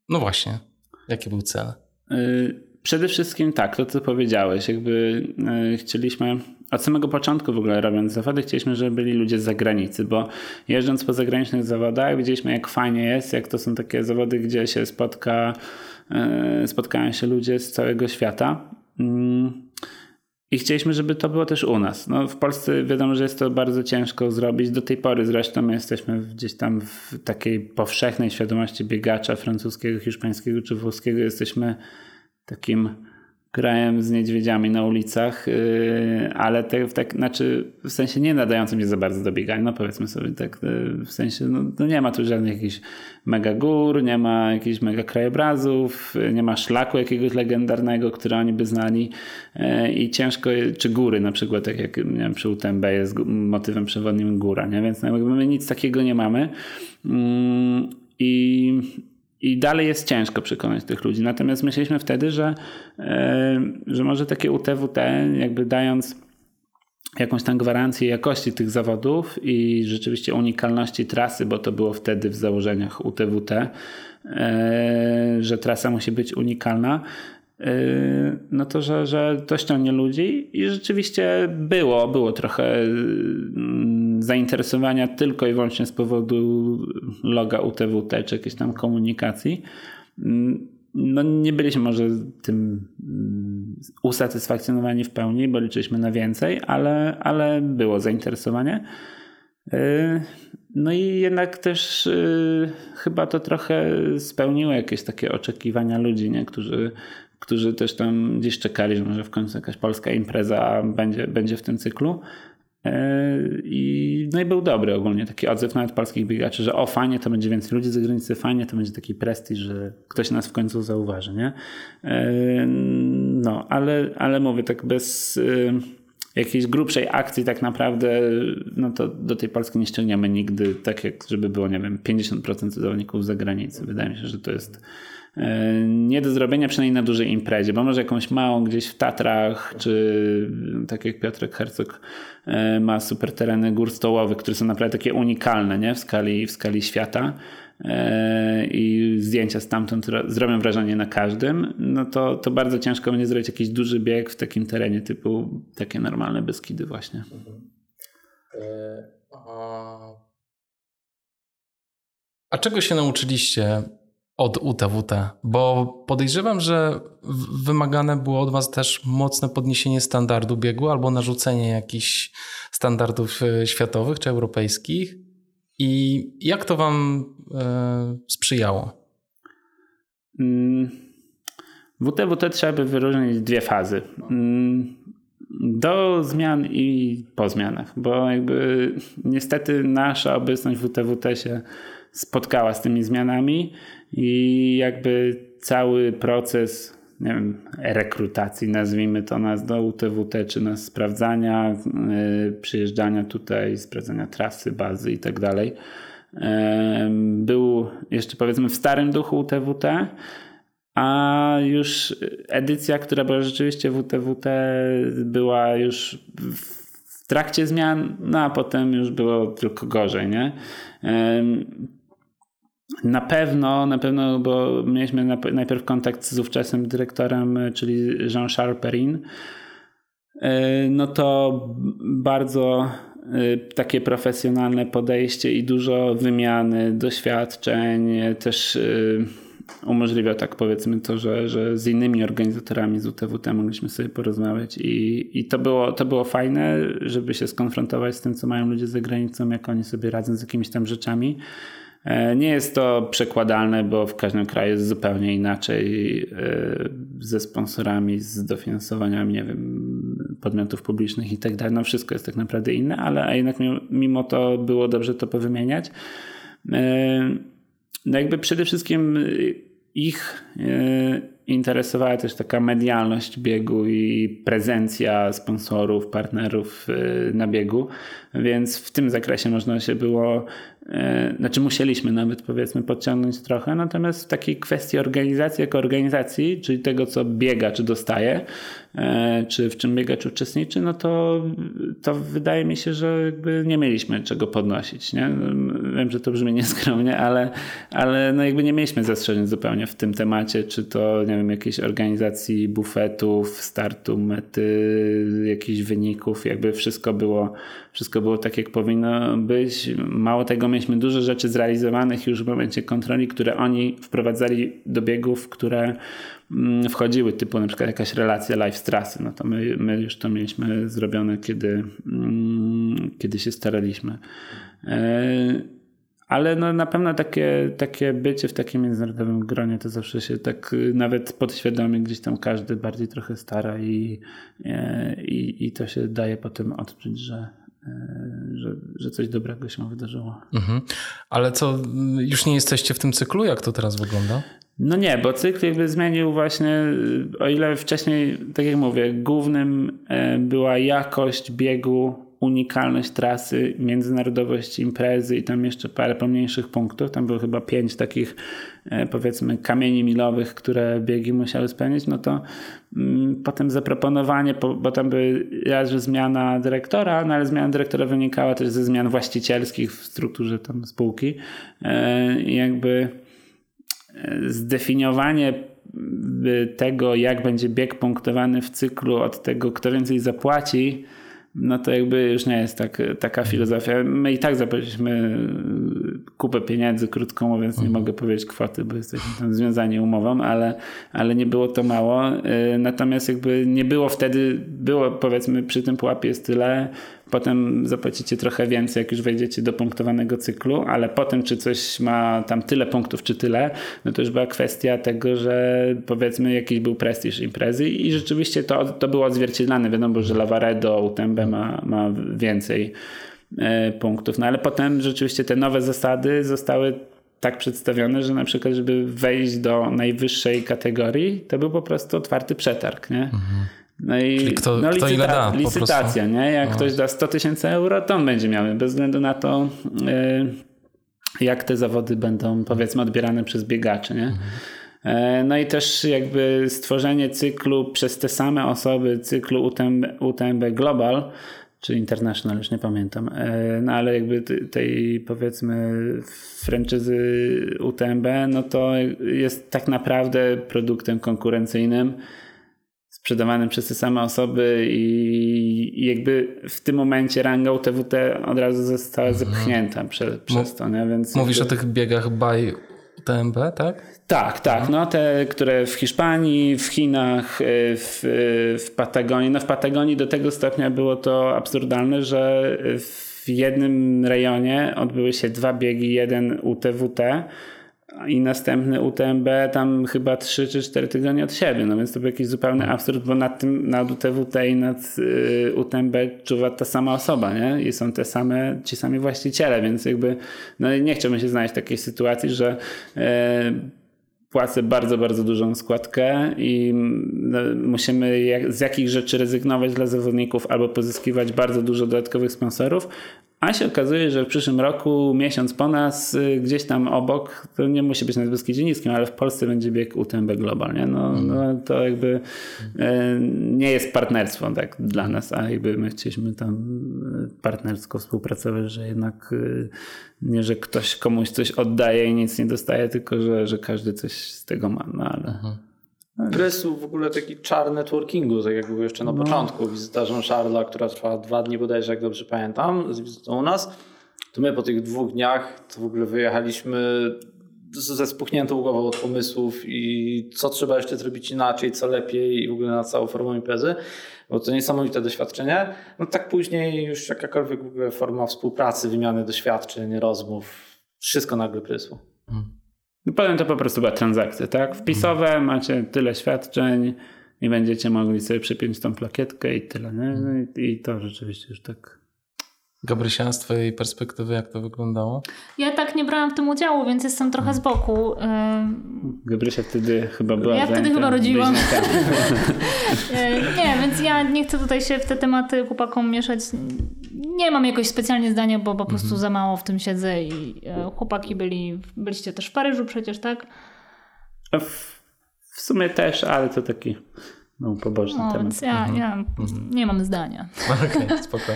no właśnie, jaki był cel? Y, przede wszystkim tak, to co powiedziałeś, jakby y, chcieliśmy od samego początku w ogóle robiąc zawody, chcieliśmy, żeby byli ludzie z zagranicy, bo jeżdżąc po zagranicznych zawodach, widzieliśmy jak fajnie jest, jak to są takie zawody, gdzie się spotka, e, spotkają się ludzie z całego świata. Mm. I chcieliśmy, żeby to było też u nas. No, w Polsce wiadomo, że jest to bardzo ciężko zrobić. Do tej pory zresztą my jesteśmy gdzieś tam w takiej powszechnej świadomości biegacza francuskiego, hiszpańskiego czy włoskiego. Jesteśmy takim krajem z niedźwiedziami na ulicach, yy, ale te, w, tak, znaczy, w sensie nie nadającym się za bardzo do biegania, no powiedzmy sobie tak, yy, w sensie no, no nie ma tu żadnych jakichś mega gór, nie ma jakichś mega krajobrazów, nie ma szlaku jakiegoś legendarnego, który oni by znali i ciężko, czy góry na przykład, tak jak nie wiem, przy UTMB jest motywem przewodnim góra, nie? więc no, jakby my nic takiego nie mamy i i dalej jest ciężko przekonać tych ludzi. Natomiast myśleliśmy wtedy, że, e, że może takie UTWT, jakby dając jakąś tam gwarancję jakości tych zawodów i rzeczywiście unikalności trasy, bo to było wtedy w założeniach UTWT, e, że trasa musi być unikalna, e, no to, że, że to ściągnie ludzi i rzeczywiście było, było trochę mm, zainteresowania tylko i wyłącznie z powodu loga UTWT czy jakiejś tam komunikacji. Mm, no nie byliśmy może tym mm, usatysfakcjonowani w pełni, bo liczyliśmy na więcej, ale, ale było zainteresowanie. No i jednak też y, chyba to trochę spełniło jakieś takie oczekiwania ludzi, nie? Którzy, którzy też tam gdzieś czekali, że może w końcu jakaś polska impreza będzie, będzie w tym cyklu. E, I, no i był dobry ogólnie taki odzew nawet polskich biegaczy, że o fajnie, to będzie więcej ludzi z zagranicy, fajnie, to będzie taki prestiż, że ktoś nas w końcu zauważy, nie? E, no, ale, ale mówię, tak bez e, jakiejś grubszej akcji tak naprawdę, no to do tej Polski nie ściągniemy nigdy, tak jak żeby było, nie wiem, 50% zawodników z zagranicy. Wydaje mi się, że to jest E, nie do zrobienia przynajmniej na dużej imprezie, bo może jakąś małą gdzieś w Tatrach, czy tak jak Piotrek Hercog e, ma super tereny gór stołowych, które są naprawdę takie unikalne nie? W, skali, w skali świata i zdjęcia stamtąd zrobią wrażenie na każdym, no to, to bardzo ciężko będzie zrobić jakiś duży bieg w takim terenie typu takie normalne Beskidy właśnie. Mhm. A czego się nauczyliście od UTWT, bo podejrzewam, że wymagane było od Was też mocne podniesienie standardu biegu albo narzucenie jakichś standardów e, światowych czy europejskich. I jak to Wam e, sprzyjało? Mm, w UTWT trzeba by wyróżnić dwie fazy. Mm, do zmian i po zmianach, bo jakby niestety nasza obecność w UTWT się spotkała z tymi zmianami i jakby cały proces nie wiem, rekrutacji, nazwijmy to nas do UTWT, czy nas sprawdzania, yy, przyjeżdżania tutaj, sprawdzania trasy, bazy i tak dalej. Był jeszcze powiedzmy w starym duchu UTWT, a już edycja, która była rzeczywiście w UTWT, była już w trakcie zmian, no a potem już było tylko gorzej, nie? Na pewno, na pewno, bo mieliśmy najpierw kontakt z ówczesnym dyrektorem, czyli Jean-Charles Perrin. E, no to bardzo e, takie profesjonalne podejście i dużo wymiany, doświadczeń, też e, umożliwia tak powiedzmy to, że, że z innymi organizatorami z UTWT mogliśmy sobie porozmawiać i, i to, było, to było fajne, żeby się skonfrontować z tym, co mają ludzie za granicą, jak oni sobie radzą z jakimiś tam rzeczami. E, nie jest to przekładalne, bo w każdym kraju jest zupełnie inaczej e, ze sponsorami, z dofinansowaniami, nie wiem, podmiotów publicznych i tak dalej. No wszystko jest tak naprawdę inne, ale jednak mimo to było dobrze to powymieniać. E, no jakby przede wszystkim ich interesowała też taka medialność biegu i prezencja sponsorów, partnerów na biegu, więc w tym zakresie można się było znaczy musieliśmy nawet powiedzmy podciągnąć trochę, natomiast w takiej kwestii organizacji jako organizacji, czyli tego co biega czy dostaje, e, czy w czym biega czy uczestniczy, no to, to wydaje mi się, że jakby nie mieliśmy czego podnosić. Nie? Wiem, że to brzmi nieskromnie, ale, ale no jakby nie mieliśmy zastrzeżeń zupełnie w tym temacie, czy to nie wiem, jakiejś organizacji bufetów, startu, mety, jakichś wyników, jakby wszystko było, wszystko było tak jak powinno być. Mało tego mieliśmy dużo rzeczy zrealizowanych już w momencie kontroli, które oni wprowadzali do biegów, które mm, wchodziły, typu na przykład jakaś relacja live z trasy. No to my, my już to mieliśmy zrobione, kiedy, mm, kiedy się staraliśmy. E, ale no na pewno takie, takie bycie w takim międzynarodowym gronie to zawsze się tak y, nawet podświadomie gdzieś tam każdy bardziej trochę stara i, e, i, i to się daje potem odczuć, że, że, że coś dobrego się wydarzyło. Mhm. Ale co, już nie jesteście w tym cyklu? Jak to teraz wygląda? No nie, bo cykl jakby zmienił właśnie, o ile wcześniej, tak jak mówię, głównym e, była jakość biegu unikalność trasy, międzynarodowość imprezy i tam jeszcze parę pomniejszych punktów. Tam było chyba pięć takich e, powiedzmy kamieni milowych, które biegi musiały spełnić, no to mm, potem zaproponowanie, bo tam by raz, że zmiana dyrektora, no ale zmiana dyrektora wynikała też ze zmian właścicielskich w strukturze tam spółki. E, jakby e, zdefiniowanie tego, jak będzie bieg punktowany w cyklu od tego, kto więcej zapłaci, no to jakby już nie jest tak, taka filozofia. My i tak zapłaciliśmy kupę pieniędzy, krótko mówiąc, nie mhm. mogę powiedzieć kwoty, bo jesteśmy tam związani umową, ale, ale nie było to mało. Y, natomiast jakby nie było wtedy, było powiedzmy przy tym pułapie jest tyle, potem zapłacicie trochę więcej, jak już wejdziecie do punktowanego cyklu, ale potem, czy coś ma tam tyle punktów, czy tyle, no to już była kwestia tego, że powiedzmy jakiś był prestiż imprezy i rzeczywiście to, to było odzwierciedlane. Wiadomo, że Lavaredo, UTMB ma, ma więcej e, punktów, no ale potem rzeczywiście te nowe zasady zostały tak przedstawione, że na przykład, żeby wejść do najwyższej kategorii, to był po prostu otwarty przetarg, nie? Mhm. No i Czyli kto, no, kto ile da, licytacja, nie? Jak Aha. ktoś da 100 tysięcy euro, to on będzie miał, bez względu na to, y, jak te zawody będą powiedzmy odbierane przez biegaczy, nie? Mhm. No i też jakby stworzenie cyklu przez te same osoby, cyklu UTMB, UTMB Global, czy International, już nie pamiętam, e, no ale jakby tej powiedzmy franczyzy UTMB, no to jest tak naprawdę produktem konkurencyjnym sprzedawanym przez te same osoby i, jakby w tym momencie ranga UTWT od razu została mhm. zepchnięta prze, przez to. Nie? Więc Mówisz jakby... o tych biegach by UTMB, tak? Tak, tak. Mhm. No te, które w Hiszpanii, w Chinach, y, w, w Patagonii. No w Patagonii do tego stopnia było to absurdalne, że w jednym rejonie odbyły się dwa biegi, jeden UTWT, i następny UTMB tam chyba 3 czy 4 tygodnie od siebie, no więc to był jakiś zupełny absurd, bo nad tym, nad UTWT i nad y, UTMB czuwa ta sama osoba, nie? I są te same, ci sami właściciele, więc jakby no nie chciałbym się znaleźć w takiej sytuacji, że y, płacę bardzo, bardzo dużą składkę i no, musimy jak, z jakich rzeczy rezygnować dla zawodników albo pozyskiwać bardzo dużo dodatkowych sponsorów, a się okazuje, że w przyszłym roku, miesiąc po nas, y, gdzieś tam obok, to nie musi być nawet Beskidzie Niskim, ale w Polsce będzie bieg UTMB Global. Nie? No, mhm. no, to jakby e, nie jest partnerstwo tak dla nas, a jakby my chcieliśmy tam e, partnersko współpracować, że jednak e, nie, że ktoś komuś coś oddaje i nic nie dostaje, tylko że, że każdy coś z tego ma. No, ale... Mhm. Presu w ogóle taki czar networkingu, tak jak był jeszcze na no. początku, wizytażą Charla, która trwała dwa dni bodajże, jak dobrze pamiętam, z wizytą u nas. To my po tych dwóch dniach to w ogóle wyjechaliśmy ze spuchniętą głową od pomysłów i co trzeba jeszcze zrobić inaczej, co lepiej i w ogóle na całą formę imprezy, bo to niesamowite doświadczenie. No tak później już jakakolwiek w ogóle forma współpracy, wymiany doświadczeń, rozmów, wszystko nagle prysło. Hmm. I potem to po prostu była transakcja, tak? Wpisowe, mhm. macie tyle świadczeń i będziecie mogli sobie przypiąć tą plakietkę i tyle, nie? No i, i to rzeczywiście już tak Gabrysia, z twojej perspektywy jak to wyglądało? Ja tak nie brałam w tym udziału, więc jestem trochę z boku. Gabrysia wtedy chyba była Ja wtedy chyba rodziłam. E, nie, więc ja nie chcę tutaj się w te tematy chłopakom mieszać. Nie mam jakoś specjalnie zdania, bo po prostu mhm. za mało w tym siedzę i e, chłopaki byli, byliście też w Paryżu przecież, tak? W, w sumie też, ale to taki no, pobożny no, temat. Ja, mhm. ja mhm. nie mam zdania. Okej, okay, spoko.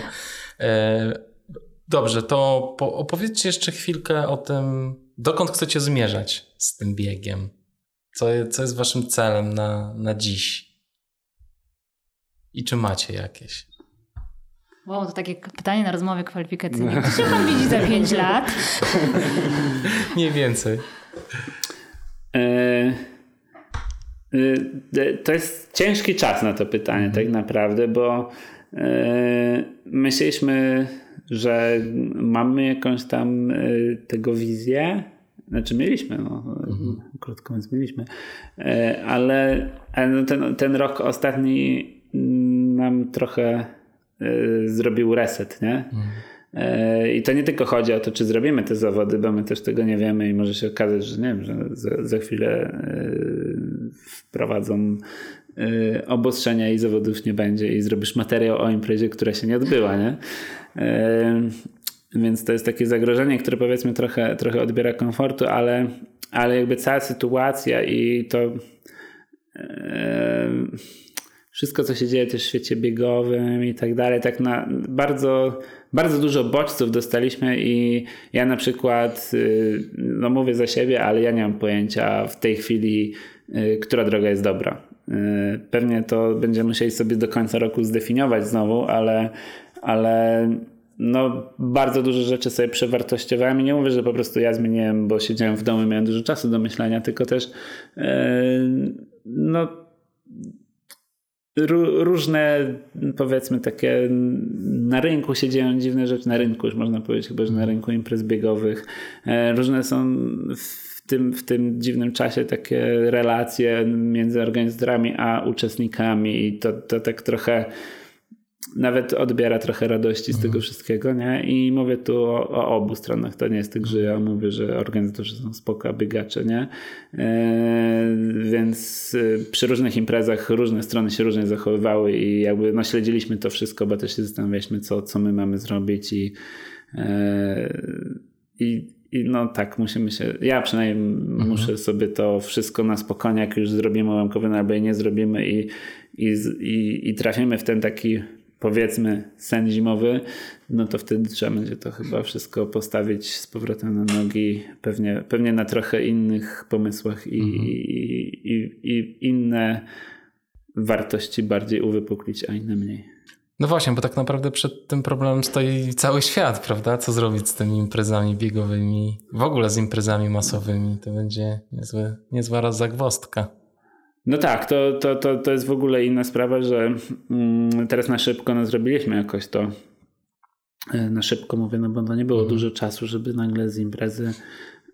E, dobrze, to opowiedzcie jeszcze chwilkę o tym, dokąd chcecie zmierzać z tym biegiem. Co, co jest waszym celem na, na dziś? I czy macie jakieś? Wow, to takie pytanie na rozmowie kwalifikacyjnej. Gdzie się pan widzi za 5 lat? Mniej więcej. E, e, to jest ciężki czas na to pytanie, tak naprawdę, bo E, myśleliśmy, że mamy jakąś tam y, tego wizję, znaczy mieliśmy, no, mhm. krótko mówiąc mieliśmy, e, ale, ale no ten, ten rok ostatni nam trochę zrobił reset, nie? Mhm. E, I to nie tylko chodzi o to, czy zrobimy te zawody, bo my też tego nie wiemy i może się okazać, że nie wiem, że za, za chwilę wprowadzą obostrzenia i zawodów nie będzie i zrobisz materiał o imprezie, która się nie odbyła, nie? Więc to jest takie zagrożenie, które powiedzmy trochę, trochę odbiera komfortu, ale, ale jakby cała sytuacja i to wszystko, co się dzieje też w świecie biegowym i tak dalej, tak na bardzo, bardzo dużo bodźców dostaliśmy i ja na przykład, y, no mówię za siebie, ale ja nie mam pojęcia w tej chwili, y, która droga jest dobra. Y, pewnie to będziemy musieli sobie do końca roku zdefiniować znowu, ale, ale no, bardzo dużo rzeczy sobie przewartościowałem i nie mówię, że po prostu ja zmieniłem, bo siedziałem w domu i miałem dużo czasu do myślenia, tylko też no różne powiedzmy takie na rynku się dzieją dziwne rzeczy, na rynku już można powiedzieć chyba, że na rynku imprez biegowych. E, różne są w tym, w tym dziwnym czasie takie relacje między organizatorami a uczestnikami i to, to tak trochę nawet odbiera trochę radości z mhm. tego wszystkiego, nie? I mówię tu o, o, obu stronach. To nie jest tak, że ja mówię, że organizatorzy są spoko, biegacze, nie? E, więc e, przy różnych imprezach różne strony się różnie zachowywały i jakby no, śledziliśmy to wszystko, bo też się zastanawialiśmy, co, co my mamy zrobić i, e, i i no tak, musimy się, ja przynajmniej mhm. muszę sobie to wszystko na spokojnie, jak już zrobimy łamkowy albo nie zrobimy i, i, i, i trafimy w ten taki powiedzmy sen zimowy, no to wtedy trzeba będzie to chyba wszystko postawić z powrotem na nogi, pewnie, pewnie na trochę innych pomysłach i, mhm. i, i, i inne wartości bardziej uwypuklić, a inne mniej. No właśnie, bo tak naprawdę przed tym problemem stoi cały świat, prawda? Co zrobić z tymi imprezami biegowymi, w ogóle z imprezami masowymi? To będzie niezły, niezła zagwostka. No tak, to, to, to, to jest w ogóle inna sprawa, że mm, teraz na szybko no, zrobiliśmy jakoś to. E, na szybko mówię, no bo to nie było mhm. dużo czasu, żeby nagle z imprezy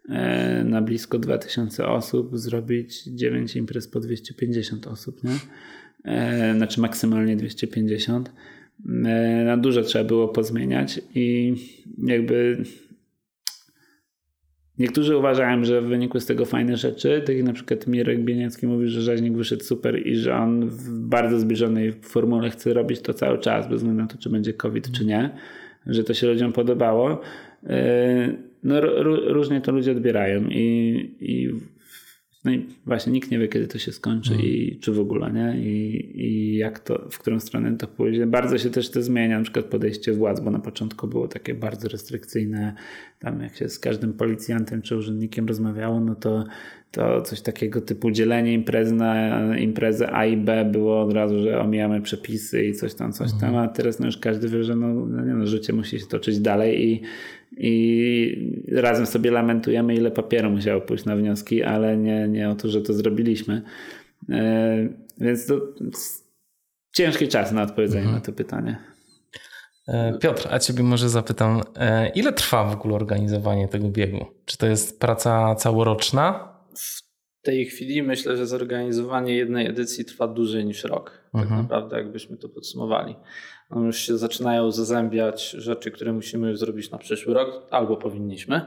e, na blisko 2000 osób zrobić 9 imprez po 250 osób, nie? E, znaczy maksymalnie 250. Na dużo trzeba było pozmieniać i jakby Niektórzy uważają, że w wyniku z tego fajne rzeczy, tak jak na przykład Mirek Bieniacki mówi, że rzeźnik wyszedł super i że on w bardzo zbliżonej formule chce robić to cały czas, bez względu na to, czy będzie COVID, czy nie, że to się ludziom podobało. Yy, no, różnie to ludzie odbierają i, i no i właśnie nikt nie wie, kiedy to się skończy mm. i czy w ogóle, nie? I, I jak to, w którą stronę to pójdzie. Bardzo się też to zmienia, na przykład podejście władz, bo na początku było takie bardzo restrykcyjne. Tam jak się z każdym policjantem czy urzędnikiem rozmawiało, no to, to coś takiego typu dzielenie imprezy na imprezę A i B było od razu, że omijamy przepisy i coś tam, coś mm. tam, a teraz no już każdy wie, że no, no, nie, no, życie musi się toczyć dalej i i razem sobie lamentujemy, ile papieru musiało pójść na wnioski, ale nie, nie o to, że to zrobiliśmy. E, więc to ciężki czas na odpowiedzenie mhm. na to pytanie. E, Piotr, a ciebie może zapytam, e, ile trwa w ogóle organizowanie tego biegu? Czy to jest praca całoroczna? W tej chwili myślę, że zorganizowanie jednej edycji trwa dłużej niż rok. Tak mhm. Tak naprawdę, jakbyśmy to podsumowali już się zaczynają zazębiać rzeczy, które musimy już zrobić na przyszły rok, albo powinniśmy.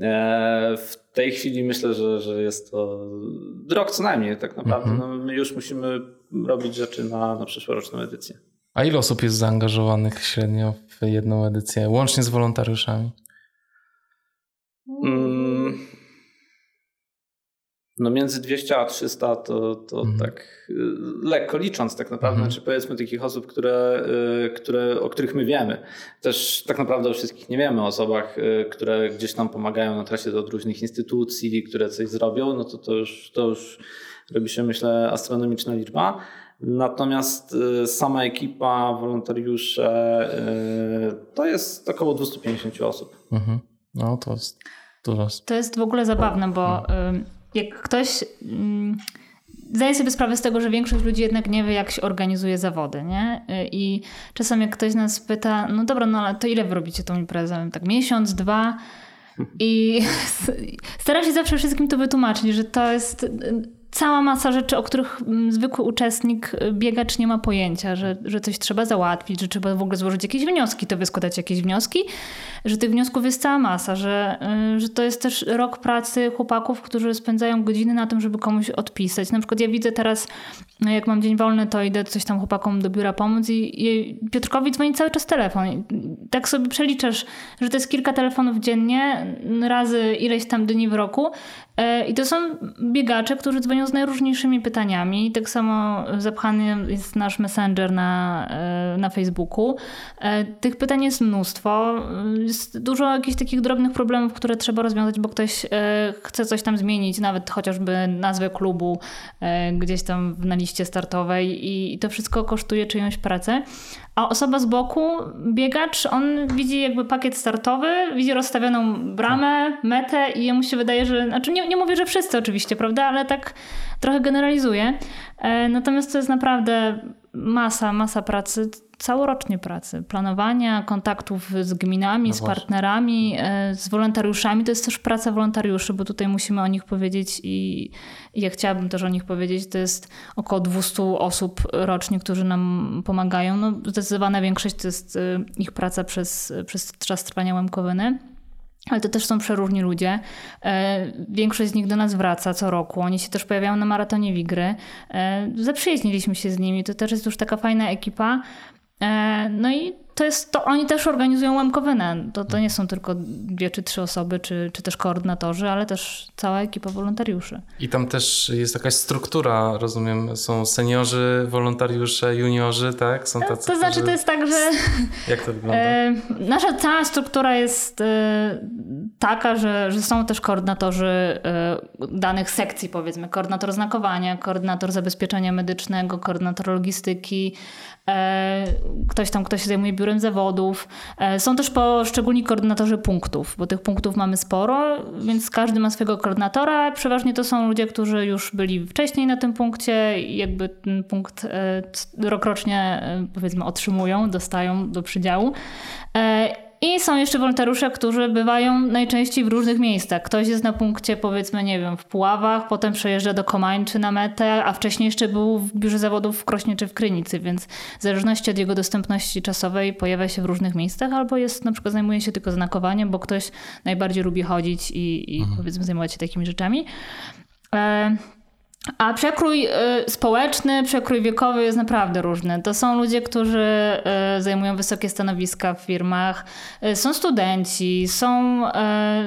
E, w tej chwili myślę, że, że jest to rok co najmniej tak naprawdę. Mhm. No, my już musimy robić rzeczy na, na przyszłoroczną edycję. A ile osób jest zaangażowanych średnio w jedną edycję, łącznie z wolontariuszami? Mm, no między 200 a 300 to, to mhm. tak y, lekko licząc tak naprawdę, mhm. znaczy powiedzmy takich osób, które, y, które, o których my wiemy. Też tak naprawdę o wszystkich nie wiemy, o osobach, y, które gdzieś tam pomagają na trasie do różnych instytucji, które coś zrobią, no to to już, to już robi się myślę astronomiczna liczba. Natomiast sama ekipa, wolontariusze to jest około 250 osób. Mhm. No to jest dużo. To jest w ogóle zabawne, bo jak ktoś mm, zdaję sobie sprawę z tego, że większość ludzi jednak nie wie, jak się organizuje zawody, nie? I czasem jak ktoś nas pyta, no dobra, no ale to ile wy robicie tą imprezę? Tak miesiąc, dwa? I staram się zawsze wszystkim to wytłumaczyć, że to jest cała masa rzeczy, o których mm, zwykły uczestnik, y, biegacz nie ma pojęcia, że, że coś trzeba załatwić, że trzeba w ogóle złożyć jakieś wnioski, to wyskładać jakieś wnioski, że tych wniosków jest cała masa, że, y, że to jest też rok pracy chłopaków, którzy spędzają godziny na tym, żeby komuś odpisać. Na przykład ja widzę teraz, jak mam dzień wolny, to idę coś tam chłopakom do biura pomóc i, i Piotrkowi dzwoni cały czas telefon. I tak sobie przeliczasz, że to jest kilka telefonów dziennie, razy ileś tam dni w roku E, I to są biegacze, którzy dzwonią z najróżniejszymi pytaniami. Tak samo zapchany jest nasz messenger na, e, na Facebooku. E, tych pytań jest mnóstwo. Jest dużo jakichś takich drobnych problemów, które trzeba rozwiązać, bo ktoś chce coś tam zmienić, nawet chociażby nazwę klubu gdzieś tam na liście startowej i to wszystko kosztuje czyjąś pracę. A osoba z boku, biegacz, on widzi jakby pakiet startowy, widzi rozstawioną bramę, metę i jemu się wydaje, że. Znaczy nie, nie mówię, że wszyscy oczywiście, prawda, ale tak trochę generalizuję. E, natomiast to jest naprawdę masa, masa pracy całorocznie pracy, planowania, kontaktów z gminami, no z partnerami, e, z wolontariuszami. To jest też praca wolontariuszy, bo tutaj musimy o nich powiedzieć i, i ja chciałabym też o nich powiedzieć. To jest około 200 osób rocznie, którzy nam pomagają. No, zdecydowana większość to jest e, ich praca przez, przez czas trwania Łemkowyny. Ale to też są przeróżni ludzie. E, większość z nich do nas wraca co roku. Oni się też pojawiają na maratonie Wigry. Zaprzyjaźniliśmy się z nimi. To też jest już taka fajna ekipa. E, no i to jest, to oni też organizują łamkowynę. To, to nie są tylko dwie czy trzy osoby, czy, czy też koordynatorzy, ale też cała ekipa wolontariuszy. I tam też jest jakaś struktura, rozumiem, są seniorzy, wolontariusze, juniorzy, tak? Są tacy, to znaczy, którzy... to jest tak, że... Jak to wygląda? E, nasza cała struktura jest e, taka, że, że są też koordynatorzy danych sekcji, powiedzmy, koordynator znakowania, koordynator zabezpieczenia medycznego, koordynator logistyki, E, ktoś tam, kto się zajmuje biurem zawodów. E, są też poszczególni koordynatorzy punktów, bo tych punktów mamy sporo, więc każdy ma swojego koordynatora. Przeważnie to są ludzie, którzy już byli wcześniej na tym punkcie i jakby ten punkt e, rokrocznie powiedzmy otrzymują, dostają do przydziału. I są jeszcze wolontariusze, którzy bywają najczęściej w różnych miejscach. Ktoś jest na punkcie, powiedzmy, nie wiem, w Puławach, potem przejeżdża do Komań czy na metę, a wcześniej jeszcze był w biurze zawodów w Krośnie czy w Krynicy, więc w zależności od jego dostępności czasowej pojawia się w różnych miejscach, albo jest na przykład zajmuje się tylko znakowaniem, bo ktoś najbardziej lubi chodzić i, i mhm. powiedzmy zajmować się takimi rzeczami. E a przekrój y, społeczny, przekrój wiekowy jest naprawdę różny. To są ludzie, którzy y, zajmują wysokie stanowiska w firmach, y, są studenci, są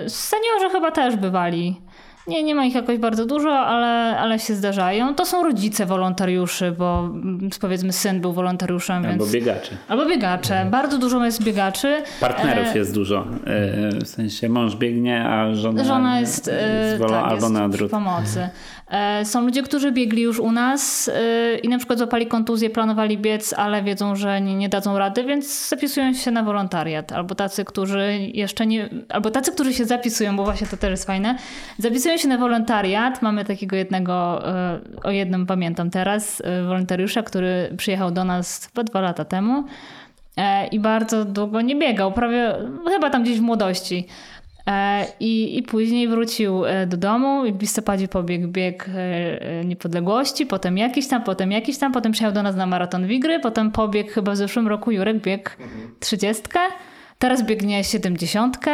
seniorzy chyba też bywali. Nie, nie ma ich jakoś bardzo dużo, ale, ale się zdarzają. To są rodzice wolontariuszy, bo mm, powiedzmy syn był wolontariuszem. Albo więc... biegacze. Albo biegacze. Bardzo dużo jest biegaczy. Partnerów e... jest dużo. E, w sensie mąż biegnie, a żona, żona jest, jest wolą, tak, albo na odwrót. pomocy. E, są ludzie, którzy biegli już u nas e, i na przykład złapali kontuzję, planowali biec, ale wiedzą, że nie, nie dadzą rady, więc zapisują się na wolontariat. Albo tacy, którzy jeszcze nie, albo tacy, którzy się zapisują, bo właśnie to też jest fajne, zapisują się na wolontariat. Mamy takiego jednego, e, o jednym pamiętam teraz, wolontariusza, który przyjechał do nas chyba dwa lata temu i bardzo długo nie biegał, prawie chyba tam gdzieś w młodości. E, I, I później wrócił e, do domu i w listopadzie pobiegł bieg e, niepodległości, potem jakiś tam, potem jakiś tam, potem przyjechał do nas na maraton Wigry, potem pobiegł chyba w zeszłym roku Jurek bieg trzydziestkę, teraz biegnie siedemdziesiątkę.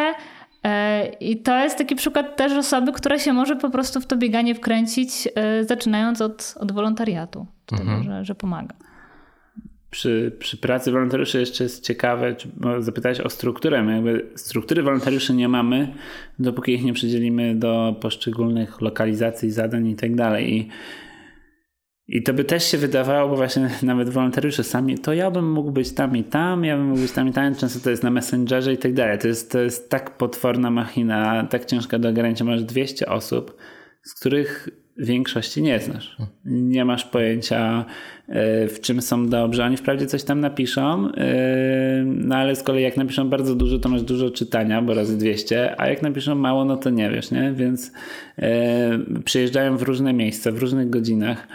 I to jest taki przykład też osoby, która się może po prostu w to bieganie wkręcić, zaczynając od, od wolontariatu, mhm. że, że pomaga przy, przy pracy wolontariuszy jeszcze jest ciekawe, czy zapytać o strukturę. My jakby struktury wolontariuszy nie mamy, dopóki ich nie przydzielimy do poszczególnych lokalizacji, zadań i tak dalej. I to by też się wydawało, bo właśnie nawet wolontariusze sami, to ja bym mógł być tam i tam, ja bym mógł być tam i tam, często to jest na Messengerze i tak dalej. To jest, to jest tak potworna machina, tak ciężka do ogarnięcia, masz 200 osób, z których większości nie znasz. Nie masz pojęcia, e, w czym są dobrzy. Oni wprawdzie coś tam napiszą, e, no ale z kolei jak napiszą bardzo dużo, to masz dużo czytania, bo razy 200, a jak napiszą mało, no to nie wiesz, nie? Więc e, przyjeżdżają w różne miejsca, w różnych godzinach,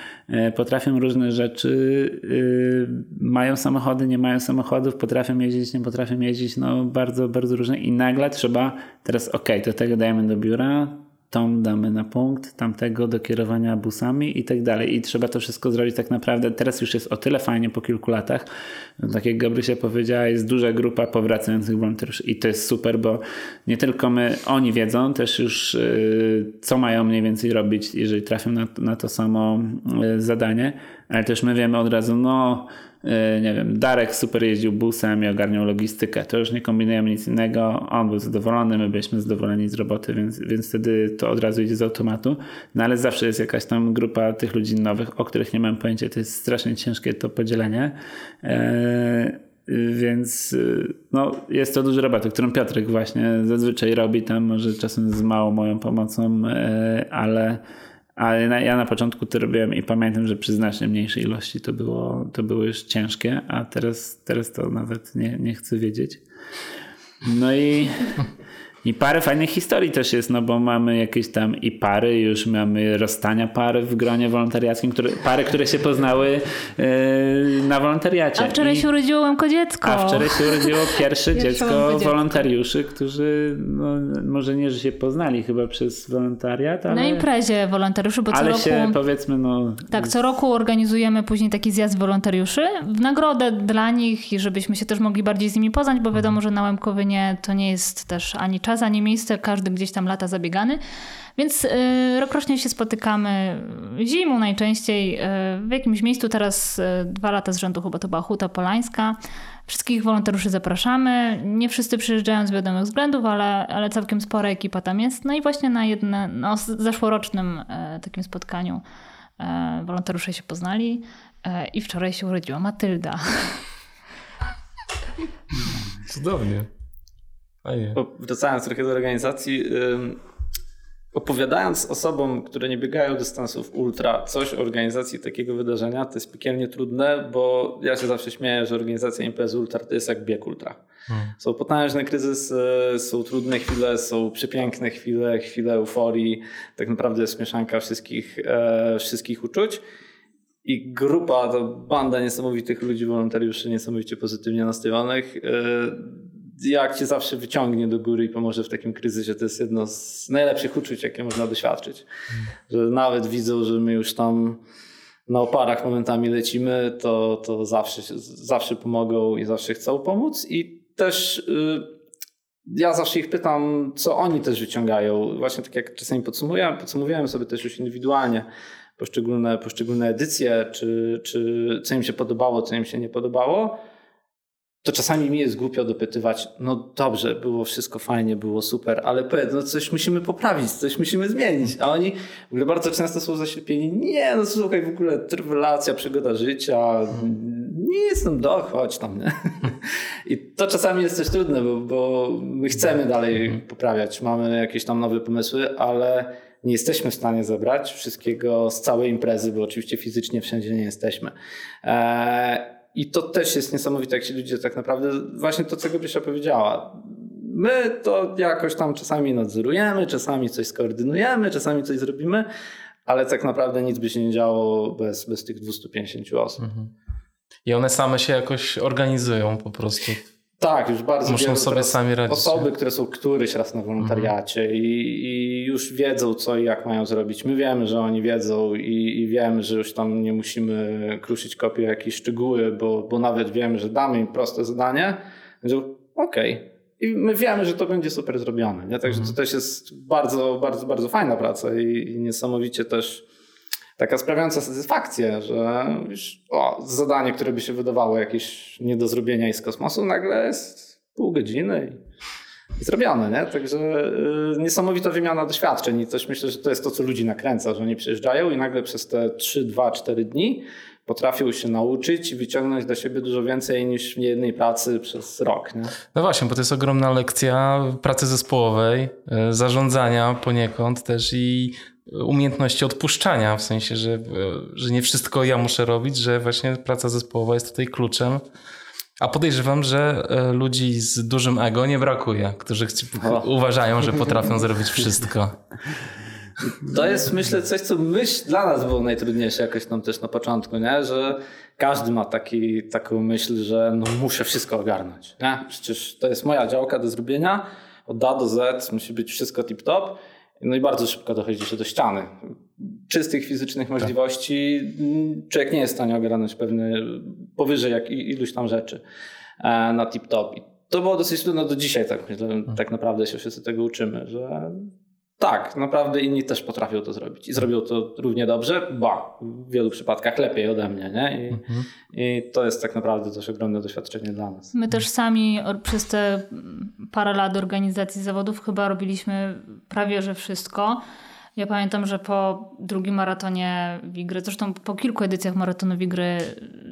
potrafią różne rzeczy, mają samochody, nie mają samochodów, potrafią jeździć, nie potrafią jeździć, no bardzo, bardzo różne i nagle trzeba teraz, ok, to tego dajemy do biura, tą damy na punkt, tamtego do kierowania busami i tak dalej. I trzeba to wszystko zrobić tak naprawdę. Teraz już jest o tyle fajnie po kilku latach. Tak jak Gabrysia powiedziała, jest duża grupa powracających wolontariuszy i to jest super, bo nie tylko my, oni wiedzą też już, yy, co mają mniej więcej robić, jeżeli trafią na, na to samo yy, zadanie, ale też my wiemy od razu, no nie wiem, Darek super jeździł busem i ogarniał logistykę, to już nie kombinujemy nic innego, on był zadowolony, my byliśmy zadowoleni z roboty, więc, więc wtedy to od razu idzie z automatu, no ale zawsze jest jakaś tam grupa tych ludzi nowych, o których nie mam pojęcia, to jest strasznie ciężkie to podzielenie, e, więc no, jest to duży robota, którą Piotrek właśnie zazwyczaj robi tam, może czasem z małą moją pomocą, e, ale ale na, ja na początku to robiłem i pamiętam, że przy znacznie mniejszej ilości to było, to było już ciężkie, a teraz, teraz to nawet nie, nie chcę wiedzieć. No i I parę fajnych historii też jest, no bo mamy jakieś tam i pary, już mamy rozstania pary w gronie wolontariackim, które, pary, które się poznały yy, na wolontariacie. A wczoraj I, się urodziło łemko dziecko. A wczoraj się urodziło pierwsze dziecko wolontariuszy, którzy no, może nie, że się poznali chyba przez wolontariat, ale... Na imprezie wolontariuszy, bo co ale roku... się powiedzmy no... Tak, co roku organizujemy później taki zjazd wolontariuszy w nagrodę dla nich i żebyśmy się też mogli bardziej z nimi poznać, bo wiadomo, że na Łemkowynie to nie jest też ani czas, ani miejsce, każdy gdzieś tam lata zabiegany. Więc y, rokrocznie się spotykamy zimą najczęściej y, w jakimś miejscu. Teraz y, dwa lata z rzędu chyba to była Huta Polańska. Wszystkich wolontariuszy zapraszamy. Nie wszyscy przyjeżdżają z wiadomych względów, ale, ale całkiem spora ekipa tam jest. No i właśnie na jedne, no, zeszłorocznym takim spotkaniu wolontariusze się poznali i wczoraj się urodziła Matylda. Cudownie. Wracając trochę do organizacji, opowiadając osobom, które nie biegają dystansów ultra, coś o organizacji takiego wydarzenia, to jest piekielnie trudne, bo ja się zawsze śmieję, że organizacja imprez ultra to jest jak bieg ultra. Hmm. Są potężne kryzysy, są trudne chwile, są przepiękne chwile, chwile euforii. Tak naprawdę jest mieszanka wszystkich, e, wszystkich uczuć. I grupa, to banda niesamowitych ludzi, wolontariuszy, niesamowicie pozytywnie nastawionych, e, jak cię zawsze wyciągnie do góry i pomoże w takim kryzysie. To jest jedno z najlepszych uczuć, jakie można doświadczyć. Że nawet widzą, że my już tam na oparach momentami lecimy, to, to zawsze, zawsze pomogą i zawsze chcą pomóc. I też y, ja zawsze ich pytam, co oni też wyciągają. Właśnie tak jak czasami podsumowałem, podsumowałem sobie też już indywidualnie poszczególne, poszczególne edycje, czy, czy co im się podobało, co im się nie podobało to czasami mi jest głupio dopytywać, no dobrze, było wszystko fajnie, było super, ale powiedz, no coś musimy poprawić, coś musimy zmienić. A oni w ogóle bardzo często są zaślepieni, nie, no słuchaj, w ogóle rewelacja, przygoda życia, nie jestem do, chodź tam, nie? I to czasami jest też trudne, bo, bo my chcemy dalej poprawiać, mamy jakieś tam nowe pomysły, ale nie jesteśmy w stanie zebrać wszystkiego z całej imprezy, bo oczywiście fizycznie wszędzie nie jesteśmy. Eee, i to też jest niesamowite, jak się ludzie tak naprawdę, właśnie to, co Gabrysia powiedziała. My to jakoś tam czasami nadzorujemy, czasami coś skoordynujemy, czasami coś zrobimy, ale tak naprawdę nic by się nie działo bez, bez tych 250 osób. Mhm. I one same się jakoś organizują po prostu. Tak, już bardzo Muszą sobie sami radzić. Osoby, które są któryś raz na wolontariacie mhm. i, i, już wiedzą co i jak mają zrobić. My wiemy, że oni wiedzą i, i wiemy, że już tam nie musimy kruszyć kopii jakieś szczegóły, bo, bo nawet wiemy, że damy im proste zadanie, że okej. Okay. I my wiemy, że to będzie super zrobione. Nie? Także mhm. to też jest bardzo, bardzo, bardzo fajna praca i, i niesamowicie też taka sprawiająca satysfakcję, że już, o, zadanie, które by się wydawało jakieś nie do zrobienia i z kosmosu, nagle jest pół godziny i, i zrobione, nie? Także y, niesamowita wymiana doświadczeń i też myślę, że to jest to, co ludzi nakręca, że oni przyjeżdżają i nagle przez te 3, 2, 4 dni potrafią się nauczyć i wyciągnąć do siebie dużo więcej niż w jednej pracy przez rok. Nie? No właśnie, bo to jest ogromna lekcja pracy zespołowej, y, zarządzania poniekąd też i umiejętności odpuszczania, w sensie, że, że nie wszystko ja muszę robić, że właśnie praca zespołowa jest tutaj kluczem. A podejrzewam, że e, ludzi z dużym ego nie brakuje, którzy uważają, że potrafią zrobić wszystko. To jest myślę coś, co myśl dla nas było najtrudniejsze jakoś tam też na początku, nie? że każdy ma taki, taką myśl, że no muszę wszystko ogarnąć. Nie? Przecież to jest moja działka do zrobienia, od A do Z musi być wszystko tip-top. No i bardzo szybko dochodzi się do ściany. Czystych fizycznych możliwości człowiek nie jest w stanie ogarnąć pewne powyżej jak iluś tam rzeczy e, na tip-top. To było dosyć trudno do dzisiaj, tak myślę, tak naprawdę się wszyscy tego uczymy, że tak, naprawdę inni też potrafią to zrobić i zrobią to równie dobrze, ba, w wielu przypadkach lepiej ode mnie, nie? I, mhm. I, to jest tak naprawdę też ogromne doświadczenie dla nas. My też sami przez te parę lat organizacji zawodów chyba robiliśmy prawie że wszystko. Ja pamiętam, że po drugim maratonie Wigry, zresztą po kilku edycjach maratonu Wigry,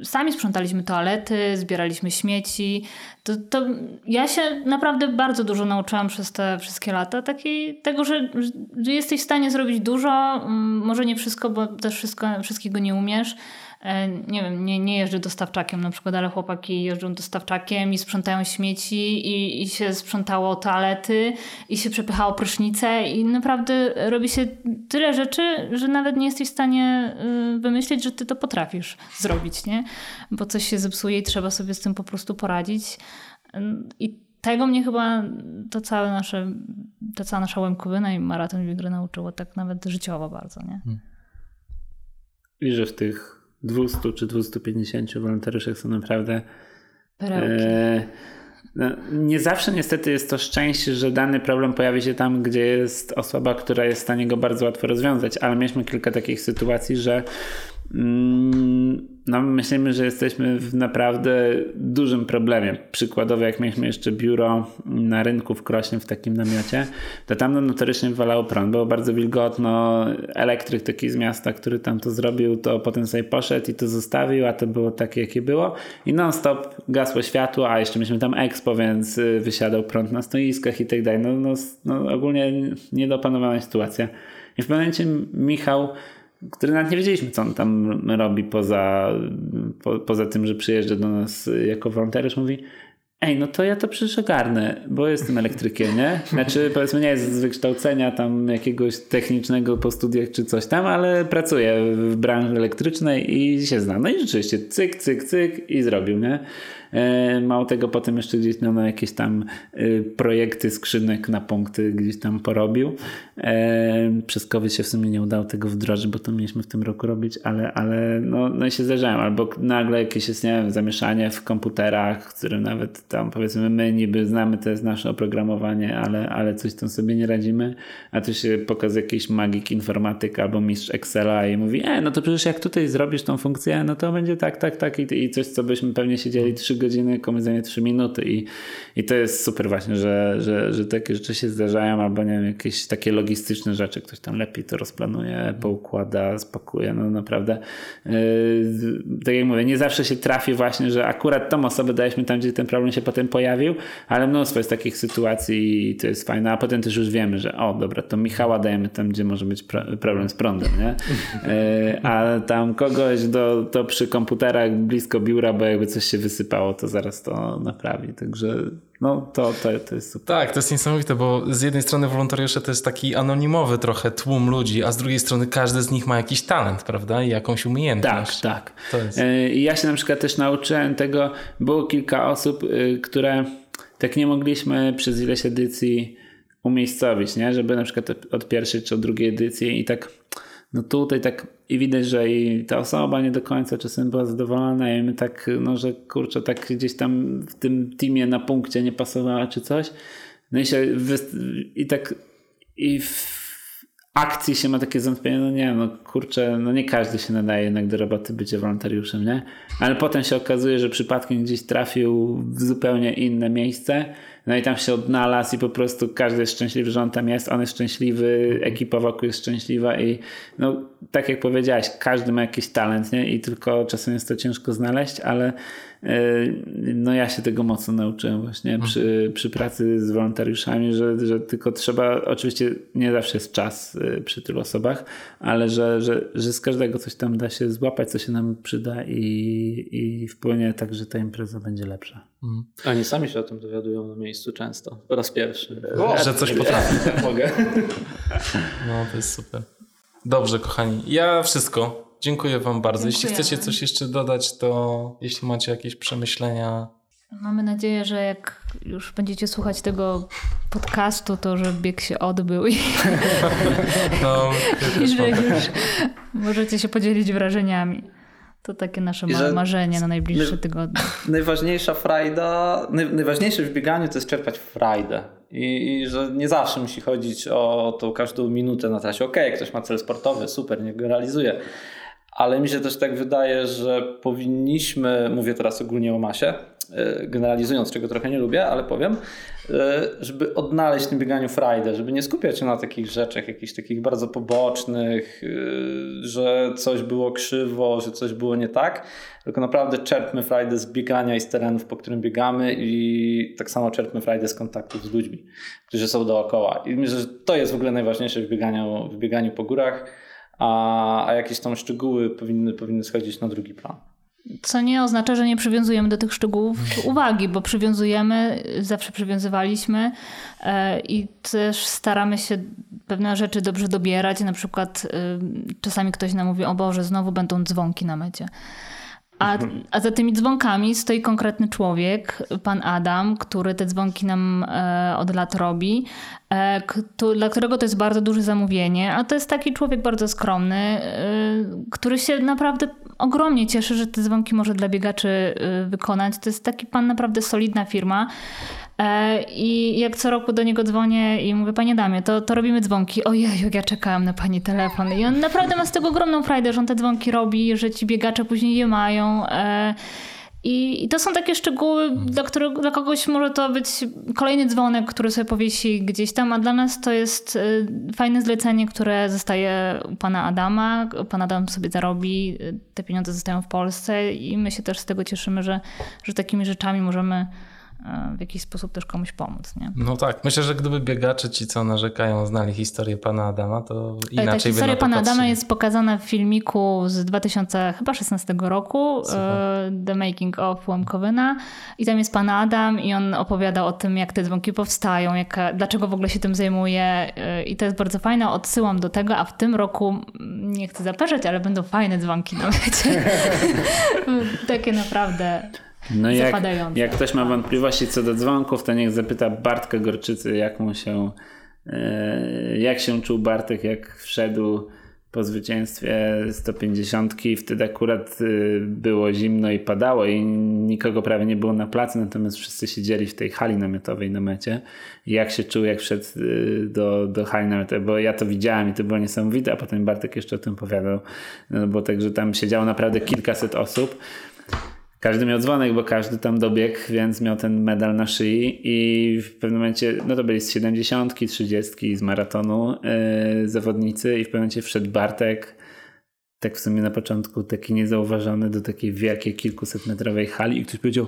sami sprzątaliśmy toalety, zbieraliśmy śmieci. To, to ja się naprawdę bardzo dużo nauczyłam przez te wszystkie lata. Takiej, tego, że, że jesteś w stanie zrobić dużo, mm, może nie wszystko, bo też wszystko, wszystkiego nie umiesz nie wiem, nie, nie jeżdżę dostawczakiem na przykład, ale chłopaki jeżdżą dostawczakiem i sprzątają śmieci i, i się sprzątało toalety i się przepychało prysznice i naprawdę robi się tyle rzeczy, że nawet nie jesteś w stanie y, wymyślić, że ty to potrafisz zrobić, nie? Bo coś się zepsuje i trzeba sobie z tym po prostu poradzić. I tego mnie chyba to całe nasze, ta cała nasza łemkowyna i maraton Wigry nauczyło tak nawet życiowo bardzo, nie? I że w tych 200 czy 250 wolontariuszach są naprawdę. E, no, nie zawsze niestety jest to szczęście, że dany problem pojawi się tam, gdzie jest osoba, która jest w stanie go bardzo łatwo rozwiązać, ale mieliśmy kilka takich sytuacji, że mm, no, myślimy, że jesteśmy w naprawdę dużym problemie. Przykładowo, jak mieliśmy jeszcze biuro na rynku w Krośnie w takim namiocie, to tam no, notorycznie walało prąd. Było bardzo wilgotno. Elektryk taki z miasta, który tam to zrobił, to potem sobie poszedł i to zostawił, a to było takie, jakie było. I non-stop gasło światło, a jeszcze mieliśmy tam expo, więc y, wysiadał prąd na stoiskach i tak dalej. No, no, no ogólnie niedopanowana sytuacja. I w pewnym momencie Michał który nawet nie wiedzieliśmy, co on tam robi poza, po, poza tym, że przyjeżdża do nas jako wolontariusz, mówi ej, no to ja to przecież ogarnę, bo jestem elektrykiem, nie? Znaczy powiedzmy nie jest z wykształcenia tam jakiegoś technicznego po studiach czy coś tam, ale pracuję w branży elektrycznej i się zna. No i rzeczywiście cyk, cyk, cyk i zrobił, nie? E, mało tego, potem jeszcze gdzieś no, jakieś tam e, projekty skrzynek na punkty gdzieś tam porobił. E, przez COVID się w sumie nie udało tego wdrożyć, bo to mieliśmy w tym roku robić, ale, ale no, no się zdarzają. Albo nagle jakieś jest, nie wiem, zamieszanie w komputerach, w którym nawet tam powiedzmy my niby znamy, to jest nasze oprogramowanie, ale, ale coś tam sobie nie radzimy, a tu się pokazuje jakiś magik informatyk albo mistrz Excela i mówi, e, no to przecież jak tutaj zrobisz tą funkcję, no to będzie tak, tak, tak i, i coś, co byśmy pewnie siedzieli trzy godziny, komuś zajmie 3 minuty i, i to jest super właśnie, że, że, że takie rzeczy się zdarzają albo nie wiem, jakieś takie logistyczne rzeczy, ktoś tam lepiej to rozplanuje, poukłada, spakuje, no naprawdę yy, tak jak mówię, nie zawsze się trafi właśnie, że akurat tą osobę daliśmy tam, gdzie ten problem się potem pojawił, ale mnóstwo jest takich sytuacji i to jest fajne, a potem też już wiemy, że o dobra, to Michała dajemy tam, gdzie może być problem z prądem, nie? Yy, a tam kogoś do, to przy komputerach blisko biura, bo jakby coś się wysypało to zaraz to naprawi. Także no to, to, to jest super. Tak, to jest niesamowite, bo z jednej strony wolontariusze to jest taki anonimowy trochę tłum ludzi, a z drugiej strony każdy z nich ma jakiś talent, prawda? I jakąś umiejętność. Tak, tak. Jest... E, ja się na przykład też nauczyłem tego, było kilka osób, y, które tak nie mogliśmy przez ileś edycji umiejscowić, nie? Żeby na przykład od pierwszej czy od drugiej edycji i tak no tutaj tak i widać, że i ta osoba nie do końca czasem była zadowolona i my tak, no że kurczę, tak gdzieś tam w tym teamie na punkcie nie pasowała czy coś. No i się i tak i w akcji się ma takie zwątpienie, no nie, no kurczę, no nie każdy się nadaje jednak do roboty bycie wolontariuszem, nie? Ale potem się okazuje, że przypadkiem gdzieś trafił w zupełnie inne miejsce, No i tam się odnalazł i po prostu każdy jest szczęśliwy, że on tam jest, on jest szczęśliwy, ekipa wokół jest szczęśliwa i no tak jak powiedziałeś, każdy ma jakiś talent, nie? I tylko czasem jest to ciężko znaleźć, ale no ja się tego mocno nauczyłem właśnie mhm. przy, przy pracy z wolontariuszami, że, że tylko trzeba, oczywiście nie zawsze jest czas y, przy tylu osobach, ale że, że, że z każdego coś tam da się złapać, co się nam przyda i, i wpłynie tak, że ta impreza będzie lepsza. Mhm. Oni sami się o tym dowiadują na miejscu często, po raz pierwszy. O, że coś potrafi. Mogę. No to jest super. Dobrze, kochani. Ja wszystko. Dziękuję Wam bardzo. Jeśli chcecie coś jeszcze dodać, to jeśli macie jakieś przemyślenia. Mamy nadzieję, że jak już będziecie słuchać tego podcastu, to że bieg się odbył i, no, I że już możecie się podzielić wrażeniami. To takie nasze małe marzenie na najbliższe tygodnie. Najważniejsza frajda, najważniejsze w bieganiu to jest czerpać frajdę. I, I, że nie zawsze musi chodzić o tą każdą minutę na trasie. Okej, okay, ktoś ma cel sportowy, super, niech go realizuje ale mi się też tak wydaje, że powinniśmy, mówię teraz ogólnie o masie, e, generalizując, czego trochę nie lubię, ale powiem, e, żeby odnaleźć w tym bieganiu frajdę, żeby nie skupiać się na takich rzeczach, jakichś takich bardzo pobocznych, e, że coś było krzywo, że coś było nie tak, tylko naprawdę czerpmy frajdę z biegania i z terenów, po którym biegamy i tak samo czerpmy frajdę z kontaktów z ludźmi, którzy są dookoła. I myślę, że to jest w ogóle najważniejsze w bieganiu, w bieganiu po górach a, a jakieś tam szczegóły powinny, powinny schodzić na drugi plan. Co nie oznacza, że nie przywiązujemy do tych szczegółów uwagi, bo przywiązujemy, zawsze przywiązywaliśmy e, i też staramy się pewne rzeczy dobrze dobierać. Na przykład e, czasami ktoś nam mówi, o Boże, znowu będą dzwonki na mecie. A, mhm. a za tymi dzwonkami stoi konkretny człowiek, pan Adam, który te dzwonki nam e, od lat robi, e, kto, dla którego to jest bardzo duże zamówienie, a to jest taki człowiek bardzo skromny, e, który się naprawdę ogromnie cieszy, że te dzwonki może dla biegaczy e, wykonać. To jest taki pan naprawdę solidna firma. E, I jak co roku do niego dzwonię i mówię, panie damie, to, to robimy dzwonki. Ojej, ja czekałam na pani telefon. I on naprawdę ma z tego ogromną frajdę, że on te dzwonki robi, że ci biegacze później je mają. E, I, to są takie szczegóły, dla, których, dla kogoś może to być kolejny dzwonek, który sobie powiesi gdzieś tam, a dla nas to jest e, fajne zlecenie, które zostaje u pana Adama. Pan Adam sobie zarobi, te pieniądze zostają w Polsce i my się też z tego cieszymy, że, że takimi rzeczami możemy w jakiś sposób też komuś pomóc. Nie? No tak, myślę, że gdyby biegacze ci, co narzekają, znali historię pana Adama, to e, inaczej Ta historia pana Adama jest pokazana w filmiku z 2016 roku, Super. E, The Making of Łemkowyna i tam jest pan Adam i on opowiada o tym, jak te dzwonki powstają, dlaczego w ogóle się tym zajmuje e, i to jest bardzo fajne, odsyłam do tego, a w tym roku, nie chcę zapeszać, ale będą fajne dzwonki na mecie. Takie naprawdę no jak, jak ktoś ma wątpliwości co do dzwonków, to niech zapyta Bartka Gorczycy, jak mu się, e, jak się czuł Bartek, jak wszedł po zwycięstwie 150. Wtedy akurat e, było zimno i padało i nikogo prawie nie było na placu, natomiast wszyscy siedzieli w tej hali namiotowej na mecie. I jak się czuł, jak wszedł e, do, do hali namiotowej, bo ja to widziałem i to było niesamowite, a potem Bartek jeszcze o tym opowiadał, no bo także tam siedziało naprawdę kilkaset osób. Każdy miał dzwonek, bo każdy tam dobiegł, więc miał ten medal na szyi i w pewnym momencie, no to byli z 70, 30 z maratonu yy, zawodnicy i w pewnym momencie wszedł Bartek, tak w sumie na początku taki niezauważony do takiej wielkiej kilkusetmetrowej hali i ktoś powiedział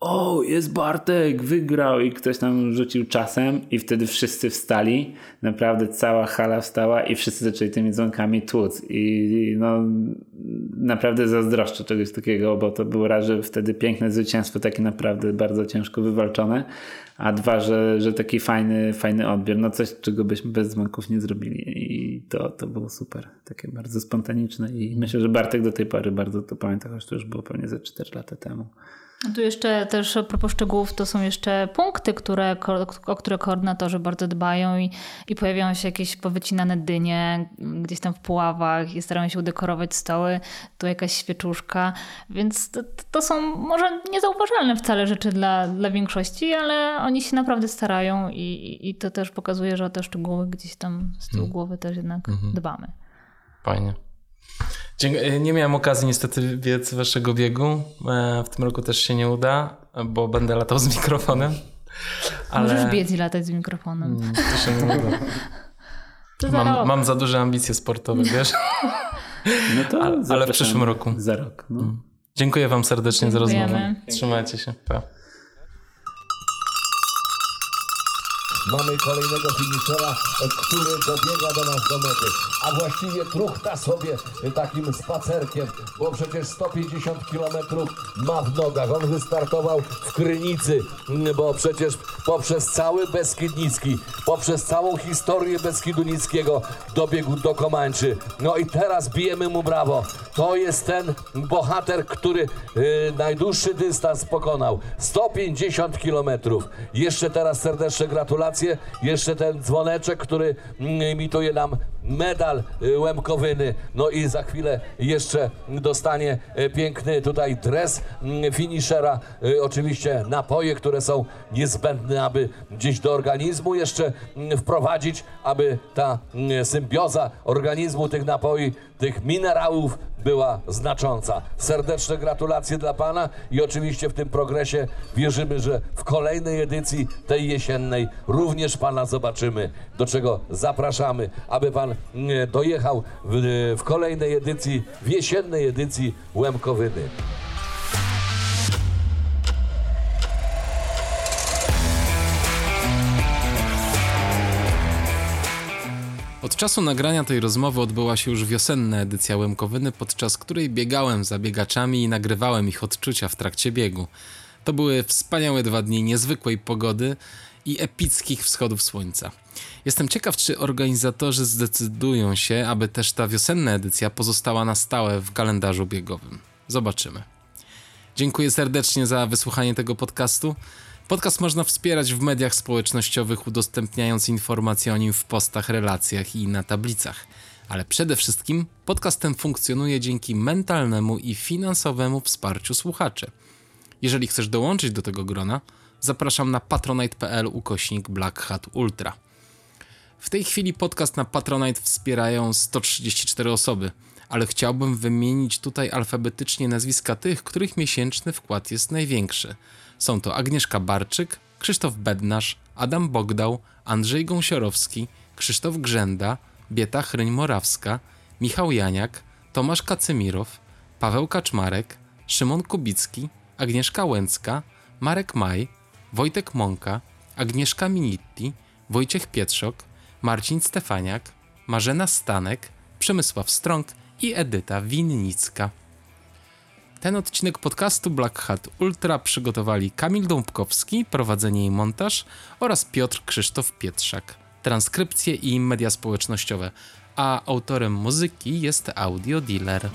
o, jest Bartek, wygrał. I ktoś tam rzucił czasem i wtedy wszyscy wstali, naprawdę cała hala wstała i wszyscy zaczęli tymi dzwonkami tłuc. I no naprawdę zazdroszczę czegoś takiego, bo to było raz, że wtedy piękne zwycięstwo, takie naprawdę bardzo ciężko wywalczone, a dwa, że, że taki fajny, fajny odbiór, no coś, czego byśmy bez dzwonków nie zrobili. I to, to było super, takie bardzo spontaniczne. I myślę, że Bartek do tej pory bardzo to pamięta, choć to już było pewnie ze 4 lata temu. Tu jeszcze też a propos szczegółów, to są jeszcze punkty, które, o które koordynatorzy bardzo dbają i, i pojawiają się jakieś powycinane dynie gdzieś tam w puławach i starają się udekorować stoły, tu jakaś świeczuszka, więc to, to są może niezauważalne wcale rzeczy dla, dla większości, ale oni się naprawdę starają i, i to też pokazuje, że o te szczegóły gdzieś tam z tyłu mm. głowy też jednak mm -hmm. dbamy. Fajnie. E, nie miałem okazji niestety biec waszego biegu. E, w tym roku też się nie uda, bo będę latał z mikrofonem. Ale... Możesz biec i latać z mikrofonem. Mm, to się nie uda. Mam, mam, za duże ambicje sportowe, wiesz? No to ale, ale w przyszłym roku. Za rok. No. Mm. Dziękuję wam serdecznie Dziękujemy. za rozmowę. Trzymajcie się. Pa. Mamy kolejnego finiszera, który dobiega do nas do mety. A właściwie truchta sobie takim spacerkiem, bo przecież 150 km ma w nogach. On wystartował w Krynicy, bo przecież poprzez cały Beskidnicki, poprzez całą historię Beskidu Nickiego dobiegł do Komańczy. No i teraz bijemy mu brawo. To jest ten bohater, który yy, najdłuższy dystans pokonał. 150 km. Jeszcze teraz serdeczne gratulacje gratulacje. Jeszcze ten dzwoneczek, który mm, imituje nam medal y, Łemkowyny. No i za chwilę jeszcze dostanie y, piękny tutaj dres mm, finishera. Y, oczywiście napoje, które są niezbędne, aby gdzieś do organizmu jeszcze mm, wprowadzić, aby ta symbioza organizmu tych napoi, tych minerałów była znacząca. Serdeczne gratulacje dla Pana i oczywiście w tym progresie wierzymy, że w kolejnej edycji tej jesiennej również Pana zobaczymy, do czego zapraszamy, aby Pan mm, dojechał w, w kolejnej edycji, w jesiennej edycji Łemkowyny. Od czasu nagrania tej rozmowy odbyła się już wiosenna edycja Łemkowyny, podczas której biegałem za biegaczami i nagrywałem ich odczucia w trakcie biegu. To były wspaniałe dwa dni niezwykłej pogody i epickich wschodów słońca. Jestem ciekaw, czy organizatorzy zdecydują się, aby też ta wiosenna edycja pozostała na stałe w kalendarzu biegowym. Zobaczymy. Dziękuję serdecznie za wysłuchanie tego podcastu. Podcast można wspierać w mediach społecznościowych, udostępniając informacje o nim w postach, relacjach i na tablicach. Ale przede wszystkim podcast ten funkcjonuje dzięki mentalnemu i finansowemu wsparciu słuchaczy. Jeżeli chcesz dołączyć do tego grona, zapraszam na patronite.pl ukośnik Black Hat Ultra. W tej chwili podcast na Patronite wspierają 134 osoby, ale chciałbym wymienić tutaj alfabetycznie nazwiska tych, których miesięczny wkład jest największy – są to Agnieszka Barczyk, Krzysztof Bednarz, Adam Bogdał, Andrzej Gąsiorowski, Krzysztof Grzenda, Bieta Chryń-Morawska, Michał Janiak, Tomasz Kacymirow, Paweł Kaczmarek, Szymon Kubicki, Agnieszka Łęcka, Marek Maj, Wojtek Mąka, Agnieszka Minitti, Wojciech Pietrzok, Marcin Stefaniak, Marzena Stanek, Przemysław Strąg i Edyta Winnicka. Ten odcinek podcastu Black Hat Ultra przygotowali Kamil Dąbkowski, prowadzenie i montaż oraz Piotr Krzysztof Pietrzak, transkrypcje i media społecznościowe, a autorem muzyki jest Audio Dealer.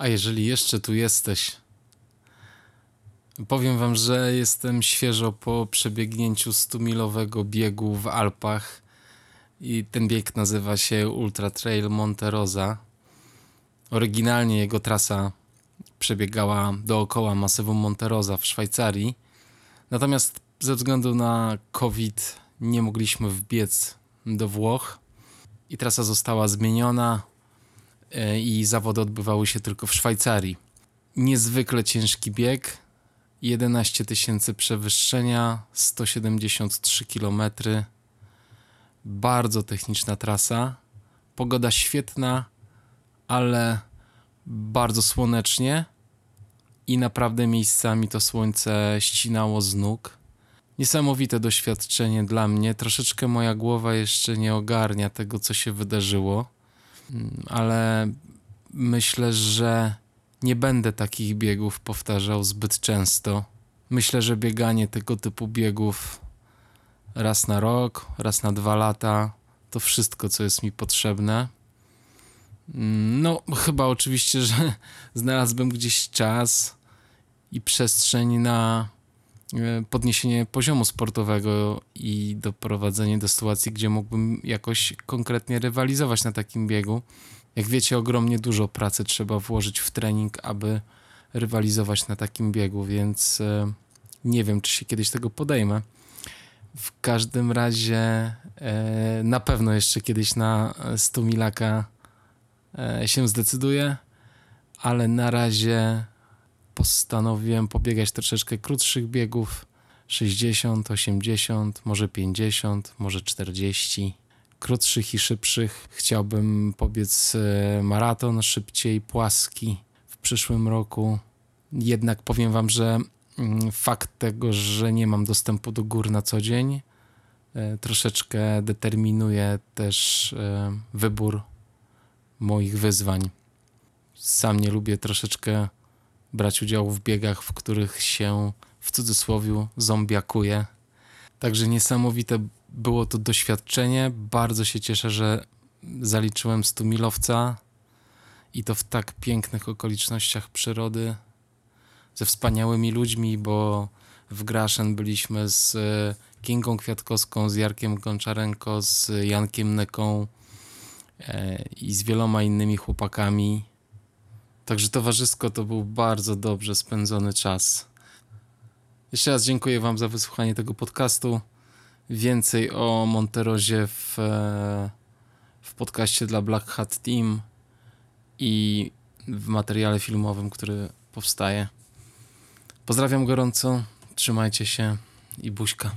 A jeżeli jeszcze tu jesteś, powiem wam, że jestem świeżo po przebiegnięciu 100-milowego biegu w Alpach i ten bieg nazywa się Ultra Trail Monte Rosa. Oryginalnie jego trasa przebiegała dookoła masywu Monte Rosa w Szwajcarii. Natomiast ze względu na COVID nie mogliśmy wbiec do Włoch i trasa została zmieniona. E, i zawody odbywały się tylko w Szwajcarii. Niezwykle ciężki bieg, 11 tysięcy przewyższenia, 173 km. Bardzo techniczna trasa. Pogoda świetna, ale bardzo słonecznie i naprawdę miejscami to słońce ścinało z nóg. Niesamowite doświadczenie dla mnie. Troszeczkę moja głowa jeszcze nie ogarnia tego, co się wydarzyło ale myślę, że nie będę takich biegów powtarzał zbyt często. Myślę, że bieganie tego typu biegów raz na rok, raz na dwa lata to wszystko, co jest mi potrzebne. No, chyba oczywiście, że znalazłbym gdzieś czas i przestrzeń na podniesienie poziomu sportowego i doprowadzenie do sytuacji, gdzie mógłbym jakoś konkretnie rywalizować na takim biegu. Jak wiecie, ogromnie dużo pracy trzeba włożyć w trening, aby rywalizować na takim biegu, więc e, Nie wiem, czy się kiedyś tego podejmę. W każdym razie e, na pewno jeszcze kiedyś na 100 milaka e, się zdecyduję, ale na razie postanowiłem pobiegać troszeczkę krótszych biegów 60, 80, może 50, może 40. Krótszych i szybszych. Chciałbym pobiec e, maraton szybciej, płaski w przyszłym roku. Jednak powiem Wam, że mm, fakt tego, że nie mam dostępu do gór na co dzień, e, troszeczkę determinuje też e, wybór moich wyzwań. Sam nie lubię troszeczkę brać udziału w biegach, w których się w cudzysłowie zombiakuje. Także niesamowite było to doświadczenie. Bardzo się cieszę, że zaliczyłem 100 milowca i to w tak pięknych okolicznościach przyrody, ze wspaniałymi ludźmi, bo w Graszen byliśmy z Kingą Kwiatkowską, z Jarkiem Gonczarenko, z Jankiem Neką e, i z wieloma innymi chłopakami. Także towarzysko to był bardzo dobrze spędzony czas. Jeszcze raz dziękuję Wam za wysłuchanie tego podcastu. Więcej o Monterozie w, e, w podcaście dla Black Hat Team i w materiale filmowym, który powstaje. Pozdrawiam gorąco, trzymajcie się i buźka.